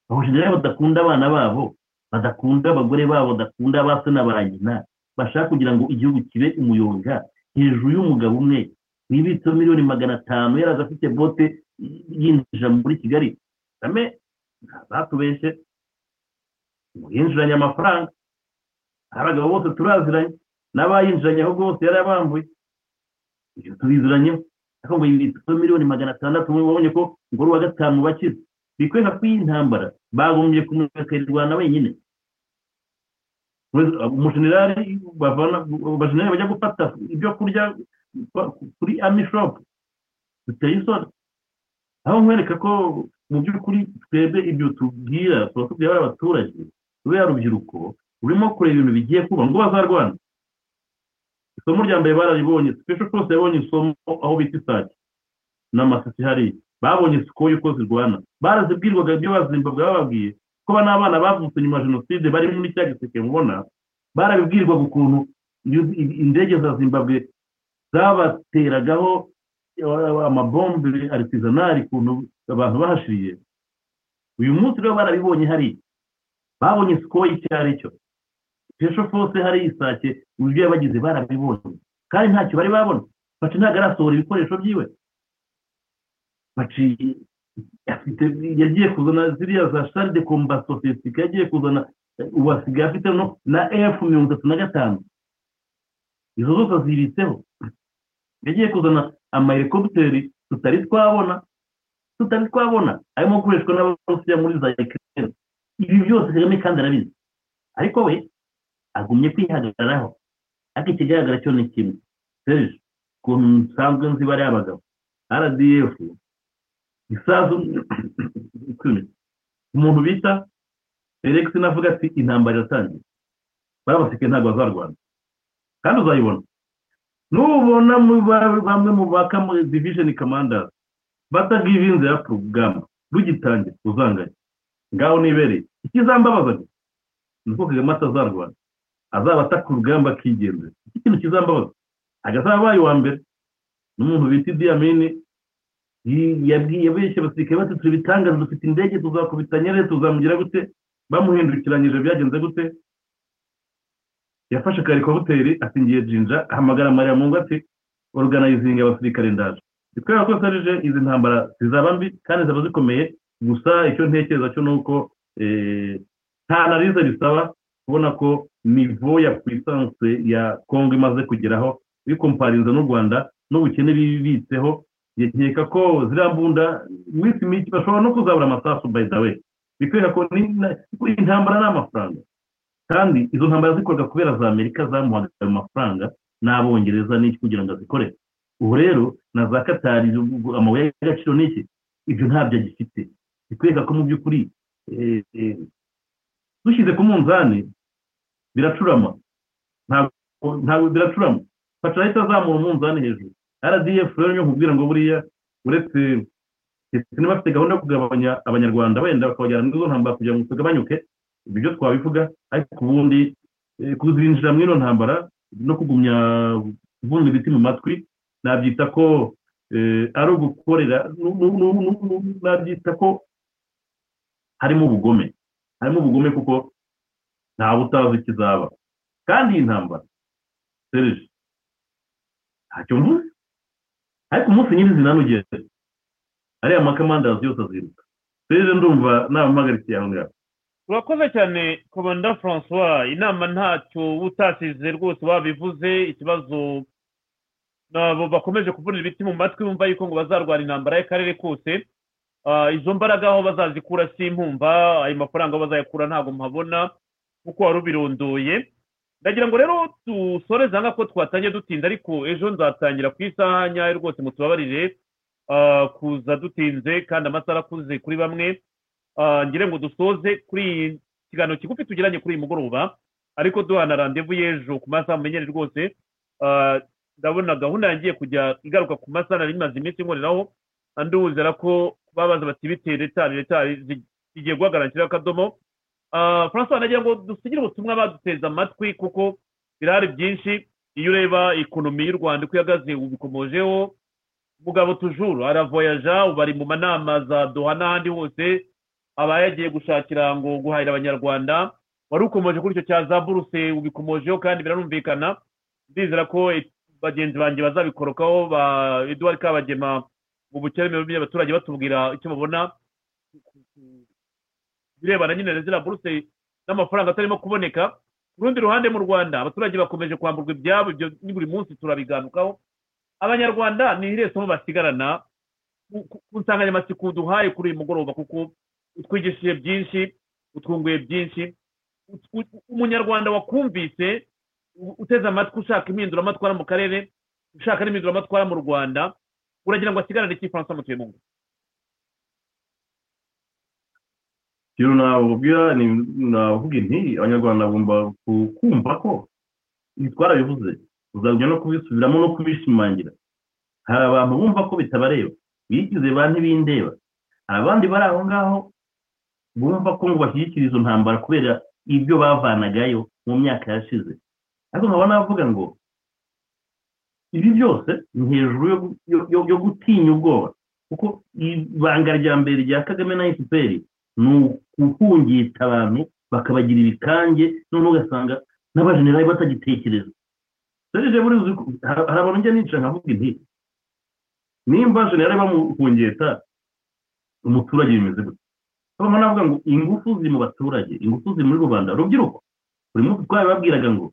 Aho generali badakunda abana babo badakunda abagore babo badakunda abase na ba nyina bashaka kugira ngo igihugu kibe umuyonga. Hejuru y'umugabo umwe wibitseho miliyoni magana atanu yaraza afite bote yinjira muri kigali. Ntazatubeshye yinjiranye amafaranga abagabo bose turaziranye n'abayinjiranye ahubwo bose yarabambuye ibyo tubiziranyeho ariko ngo yibitseho miliyoni magana atandatu wabonye ko ngo uwa gatanu bakize bikwereka ko iyi ntambara bagombye kumurikirwana wenyine umujenerali abajenerali bajya gufata ibyo kurya kuri amishopu biteye isoni aho nkwereka ko mu by'ukuri twebwe ibyo tubwira tuba tubwira abaturage kubera urubyiruko rurimo kureba ibintu bigiye kuba. Ngo bazarwana isomo rya mbere bararibonye sipesho rwose yabonye isomo aho bita isake. N'amasisi hariya babonye siko yuko zirwana. Barazibwirwaga ibyo bazimbabwe bababwiye ko n'abana bavutse nyuma ya jenoside bari muri cya giseke mubona barabibwirwaga ukuntu indege za zimbabwe zabateragaho amabombe aritizanari ukuntu abantu bahashiriye. Uyu munsi rero barabibonye hariya babonye siko icyo ari cyo pesho fose hari isake ibyo yabagize barabibonye. Kandi ntacyo bari babona. Baci ntabwo arasohora ibikoresho byiwe. Yagiye kuzana ziriya za shari de komba sosiyete yagiye kuzana ubu asigaye afite na efu mirongo itatu na gatanu. Izo zose zibitseho yagiye kuzana amahelikopiteri tutari twabona tutari twabona. Arimo gukoreshwa n'abarusiya muri za ekirere ibi byose kagame kandi arabizi. Ariko we agumye kwihagararaho. Ariko ikigaragara cyo ni kimwe. Serije ukuntu nsanzwe nzi bariya abagabo rdf isazu umuntu bita felix navuga ati intambara iratangiye. Barabasike ntabwo bazarwana. Kandi uzayibona. Nubona bamwe mu baka division commanders batagivinze ya porogaramu rugitangira uzanganye ngaho nibereye ikizambabaza ni uko kagame atazarwana azaba ataka urugamba akigendera iki kintu kizambabaza. Agazaba abaye uwa mbere. N'umuntu bita idiyamini benshi abasirikare bati turi bitangaza dufite indege tuzakubita nyere tuzamugira gute? Bamuhindukiranyije byagenze gute? Yafashe karikobuteri asingiye jinja ahamagara mariya mungu ati organizinga abasirikare ndaje. Bitwereka ko sarije izi ntambara zizaba mbi kandi zaba zikomeye. Gusa icyo ntekereza cyo ni uko nta narize risaba kubona ko nivo ya puissance ya kongo imaze kugeraho. Bikomparinze n'u rwanda n'ubukene bibitseho nkeka ko ziriya mbunda iminsi mike bashobora no kuzabura amasasu by the way. Bikwereka ko intambara ni amafaranga. Kandi izo ntambara zikorwa kubera za amerika zamuhaga ayo mafaranga n'abongereza n'iki kugira ngo azikore. Ubu rero na za katari amabuye y'agaciro n'iki? Ibyo ntabyo agifite. Bikwereka ko mu by'ukuri dushyize ku munzani biracurama. Ntabwo biracurama. Faca ahita azamura umunzani hejuru. Rdf rero niyo nkubwira ngo buriya uretse niba bafite gahunda yo kugabanya abanyarwanda wenda bakabajyana muri izo ntambara kugira ngo tugabanyuke ibyo twabivuga ariko ubundi eh, kuzinjira muri ino ntambara no kugumya kuvunga ibiti mu matwi nabyita ko eh, ari ugukorera nabyita ko harimo ubugome. Harimo ubugome kuko ntawe utazi ikizaba kandi iyi ntambara serije ntacyo mvuze. Ariko umunsi nyirizina nugeze ariya makamandazi yose aziruka. Serije ndumva nabampagarikiye aho ngaho. Urakoze cyane komanda francois. Inama ntacyo utasize rwose wabivuze ikibazo nabo bakomeje kuvunira ibiti mu matwi bumva yuko ngo bazarwara intambara y'akarere kose. Ah, izo mbaraga aho bazazikura simpumva ayo mafaranga bazayakura ntabwo mpabona kuko wari ubirondoye. Ndagira ngo rero dusoreze aha ko twatangiye dutinda ariko ejo nzatangira ku isaha nyayo rwose mutubabarire. Ah, kuza dutinze kandi amasaha arakuze kuri bamwe. Ah, ngire ngo dusoze kuri iyi kiganiro kigufi tugiranye kuri uyu mugoroba ariko duhana randevu y'ejo ku masaha mumenyere rwose. Ah, ndabona gahunda yangiye kujya igaruka ku masaha nari imaze iminsi nkoreraho nduzera ko babaza bati bite retari retari zi- zigiye guhagarara akadomo. Ah, francois nagira ngo dusigire ubutumwa baduteze amatwi kuko birahari byinshi. Iyo ureba ikonomi y'u rwanda uko ihagaze ubikomojeho. Mugabo tujuru aravoyaja ubu ari mu manama za doha n'ahandi hose. Aba yagiye gushakira ngo guhahira abanyarwanda wari ukomoje kuri icyo cya za buruse ubikomojeho kandi biranumvikana ndizera ko bagenzi banjye bazabikorokaho ba eduard kabagema mu bukene by'abaturage batubwira icyo babona. Birebana nyine na ziriya buruse n'amafaranga atarimo kuboneka. Ku rundi ruhande mu rwanda abaturage bakomeje kwamburwa ibyabo ibyo ni buri munsi turabiganukaho. Abanyarwanda ni iriya somo basigarana ku nsanganyamatsiko duhaye kuri uyu mugoroba kuko utwigishije byinshi utwunguye byinshi. Umunyarwanda wakumvise uteze amatwi ushaka impinduramatwara mu karere ushaka n'impinduramatwara mu rwanda uragira ngo asigarane iki francois mutuyemungu ikintu nababwira navuga nti abanyarwanda bagomba ku- kumva ko ibi twarabivuze. Uzajya no kubisubiramo no kubishimangira. Hari abantu bumva ko bitabareba. Bigize ba ntibindeba. Hari abandi bari aho ngaho bumva ko ngo bashyigikira izo ntambara kubera ibyo bavanagayo mu myaka yashize. Ariko nkaba navuga ngo ibi byose ni hejuru yo gu- yo- yo- yo gutinya ubwoba. Kuko ibanga rya mbere rya kagame na fpr ni ukuhungita abantu bakabagira ibikange noneho ugasanga n'abajenerali batagitekereza. Serije buri hari abantu njya nicara nkavuga inti nimba jenerali bamuhungeta umuturage bimeze gutya nkaba navuga ngo ingufu ziri mu baturage ingufu ziri muri rubanda urubyiruko buri munsi twabibabwiraga ngo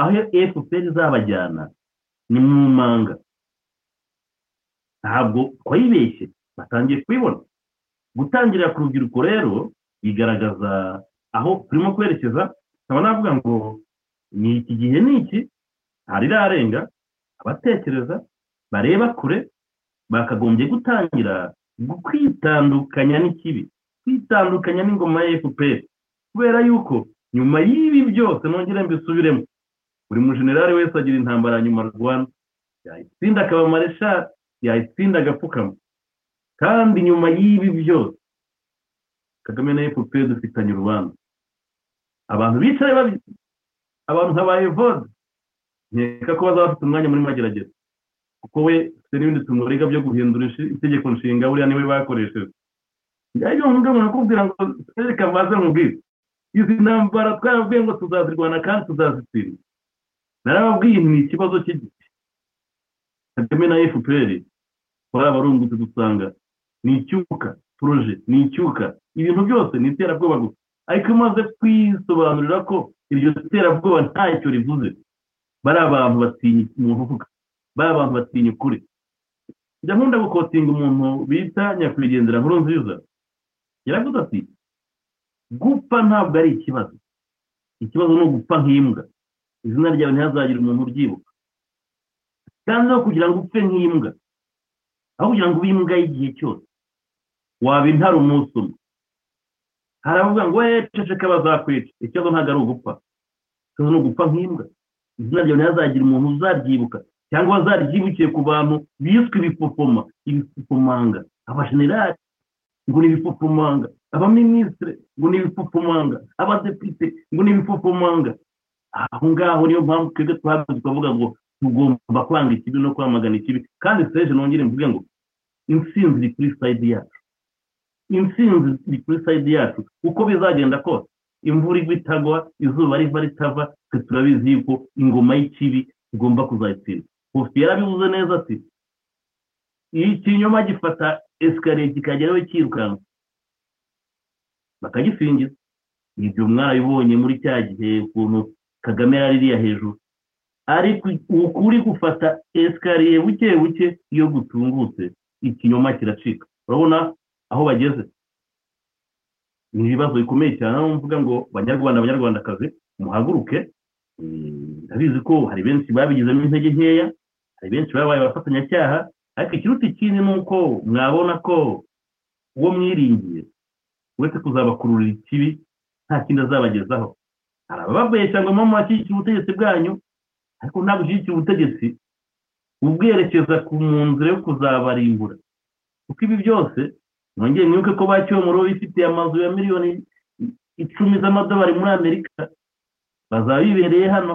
aho fpr izabajyana ni mu manga ntabwo twayibeshye batangiye kubibona gutangirira ku rubyiruko rero bigaragaza aho turimo kwerekeza nkaba navuga ngo ni iki gihe ni iki ntarirarenga abatekereza bareba kure bakagombye gutangira kwitandukanya n'ikibi kwitandukanya n'ingoma ya fpr kubera yuko nyuma y'ibi byose nongere mbisubiremo buri mujenerali wese agira intambara nyuma rwanda yayitsinda akaba mareshali yayitsinda agapfukama kandi nyuma y'ibi byose kagame na fpr dufitanye urubanza. Abantu bicaye abantu nka ba evode nkeka ko bazaba bafite umwanya muri magerageza kuko we afite n'ibindi tumurega byo guhindura itegeko nshinga buriya ni we bakoresheje. Njyayo umuntu umuntu akubwira ngo reka maze mubwire izi ntambara twarabwiye ngo tuzazirwana kandi tuzazitsinda narababwiye ni ikibazo cy'igihe kagame na fpr twarabarungutse dusanga ni icyuka poroje ni icyuka. Ibintu byose ni iterabwoba gusa. Ariko iyo umaze kwisobanurira ko iryo terabwoba ntacyo rivuze. Bari abantu batinya umuntu uvuga. Bari abantu batinya ukuri. Njya nkunda gukotinga umuntu bita nyakwigendera nkuru nziza yaravuze ati gupfa ntabwo ari ikibazo. Ikibazo ni ugupfa nk'imbwa. Izina ryawe ntihazagire umuntu uryibuka. Kandi no kugira ngo upfe nk'imbwa aho kugira ngo ube imbwa y'igihe cyose waba intare umunsi umwe. Haravuga ngo we ceceka bazakwica ikibazo ntabwo ari ugupfa. Ikibazo ni ugupfa nk'imbwa. Izina ryawe ntihazagire umuntu uzaryibuka. Cyangwa bazaryibukiye ku bantu biswe ibipopoma ibipopomanga abajenerali ngo ni ibipopomanga abaminisitiri ngo ni ibipopomanga abadepite ngo ni ibipopomanga aho ngaho niyo mpamvu twebwe twahagaze tukavuga ngo tugomba kwanga ikibi no kwamagana ikibi. Kandi seje nongere mvuge ngo intsinzi iri kuri sayidi yacu. Intsinzi iri kuri sayidi yacu. Uko bizagenda kose imvura igwa itagwa izuba riva ritava twe turabizi yuko ingoma y'ikibi igomba kuzayitsinda. Kofi yarabivuze neza ati iyo ikinyoma gifata esikariye kikageraho cyirukanka bakagisingiza. Ibyo mwarabibonye muri cya gihe ukuntu kagame yari iriya hejuru. Ariko ukuri gufata esikariye buke buke iyo gutungutse ikinyoma kiracika. Urabona aho bageze? Ni ibibazo bikomeye cyane. Aho mvuga ngo banyarwanda banyarwandakazi muhaguruke. Ndabizi ko hari benshi babigizemo intege nkeya. Hari benshi babaye abafatanyacyaha ariko ikiruta ikindi ni uko mwabona ko uwo mwiringiye uretse kuzabakururira ikibi nta kindi azabagezaho. Hari abababeshya ngo mama washyigikira ubutegetsi bwanyu ariko ntabwo ushyigikira ubutegetsi ubwerekeza ku mu nzira yo kuzabarimbura. Kuko ibi byose mwongere mwibuke ko bacyomoro bifitiye amazu ya miliyoni icumi z'amadolari muri amerika bazaba bibereye hano.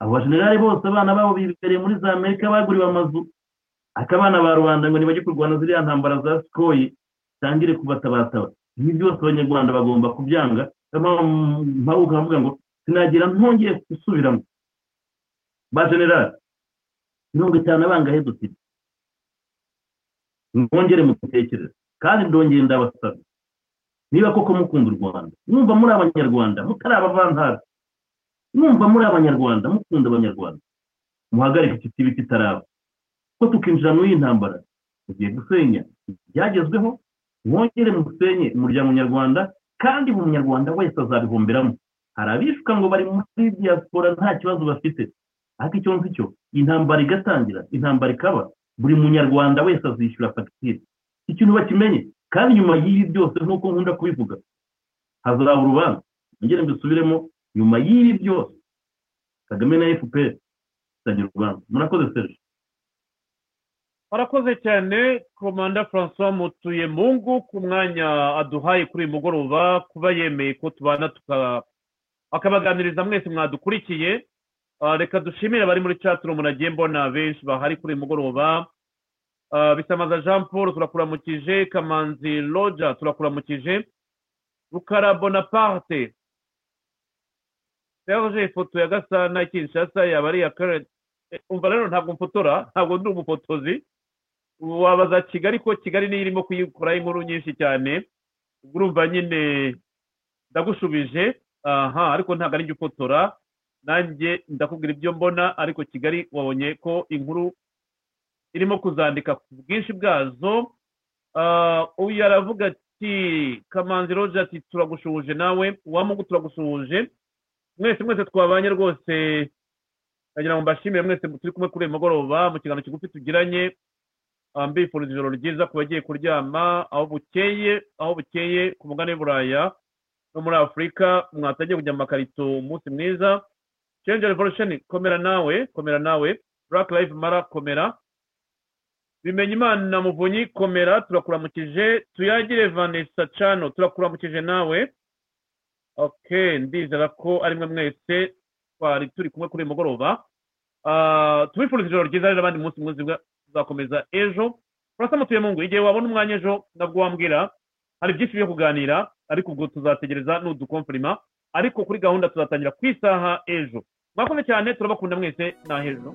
Abo bajenerali bose abana babo bibereye muri za amerika baguriwe amazu. Ariko abana ba rubanda ngo ntibajye kurwana ziriya ntambara za sikoyi zitangire kubatabataba ibi byose abanyarwanda bagomba kubyanga. Mpabuka nkavuga ngo sinagira ntongeye gusubiramo. Ba generali mirongo itanu abangahe dufite mwongere mutekereze. Kandi ndongere ndabasaba. Niba koko mukunda u rwanda mwumva muri abanyarwanda mutari abavantara mwumva muri abanyarwanda mukunda abanyarwanda. Muhagarike iki kibi kitaraba ko tukinjira muri iyi ntambara? Tugiye gusenya. Ibyagezweho mwongere musenye umuryango nyarwanda kandi buri munyarwanda wese azabihomberamo hari abishuka ngo bari muri diaspora nta kibazo bafite. Ariko icyo nzi cyo intambara igatangira intambara ikaba buri munyarwanda wese azishyura fagitire. Ikintu bakimenye kandi nyuma y'ibi byose nk'uko nkunda kubivuga hazaba urubanza. Ngere mbisubiremo nyuma y'ibi byose kagame na fpr zitangira urubanza murakoze serge. Murakoze cyane komanda francois mutuye mungu ku mwanya aduhaye kuri uyu mugoroba kuba yemeye ko tubana akabaganiriza mwese mwadukurikiye. Reka dushimire abari muri chatroom nagiye mbona benshi bahari kuri uyu mugoroba. Bisamaza jean paul turakuramukije. Kamanzi roja turakuramukije. Rukara bonaparte serge ifoto ya gasana kinshasa yaba ari iya karenti umva rero ntabwo mfotora ntabwo ndi umufotozi. Wabaza kigali ko kigali niyo irimo kuyikoraho inkuru nyinshi cyane. Urumva nyine ndagushubije. Aha ariko ntabwo ari ufotora. Nanjye ndakubwira ibyo mbona ariko kigali wabonye ko inkuru irimo kuzandika ku bwinshi bwazo. Uyu aravuga ati kamanzi roja ati turagushuhuje nawe uwamugu turagusuhuje mwese mwese twabanye rwose. Ndagira ngo mbashimire mwese turi kumwe kuri uyu mugoroba mu kiganiro kigufi tugiranye. Mbifuriza ijoro ryiza ku bagiye kuryama aho bukeye aho bukeye ku mugani w'uburaya no muri afurika mwatangiye kujya mu makarito umunsi mwiza. Change revolution komera nawe komera nawe. Black life mara komera. Bimenya imana muvunyi komera. Turakuramukije tuyagire vanessa cano turakuramukije nawe. Ok ndizera ko ari mwe mwese twari turi kumwe kuri uyu mugoroba. Tubifuriza ijoro ryiza rero abandi munsi mwiza tuzakomeza ejo. Urasa mutuye mu ngo igihe wabona umwanya ejo nabwo wambwira. Hari byinshi byo kuganira ariko ubwo tuzategereza n'udukomfurima ariko kuri gahunda tuzatangira ku isaha ejo. Mwakoze cyane turabakunda mwese. Ni hejuru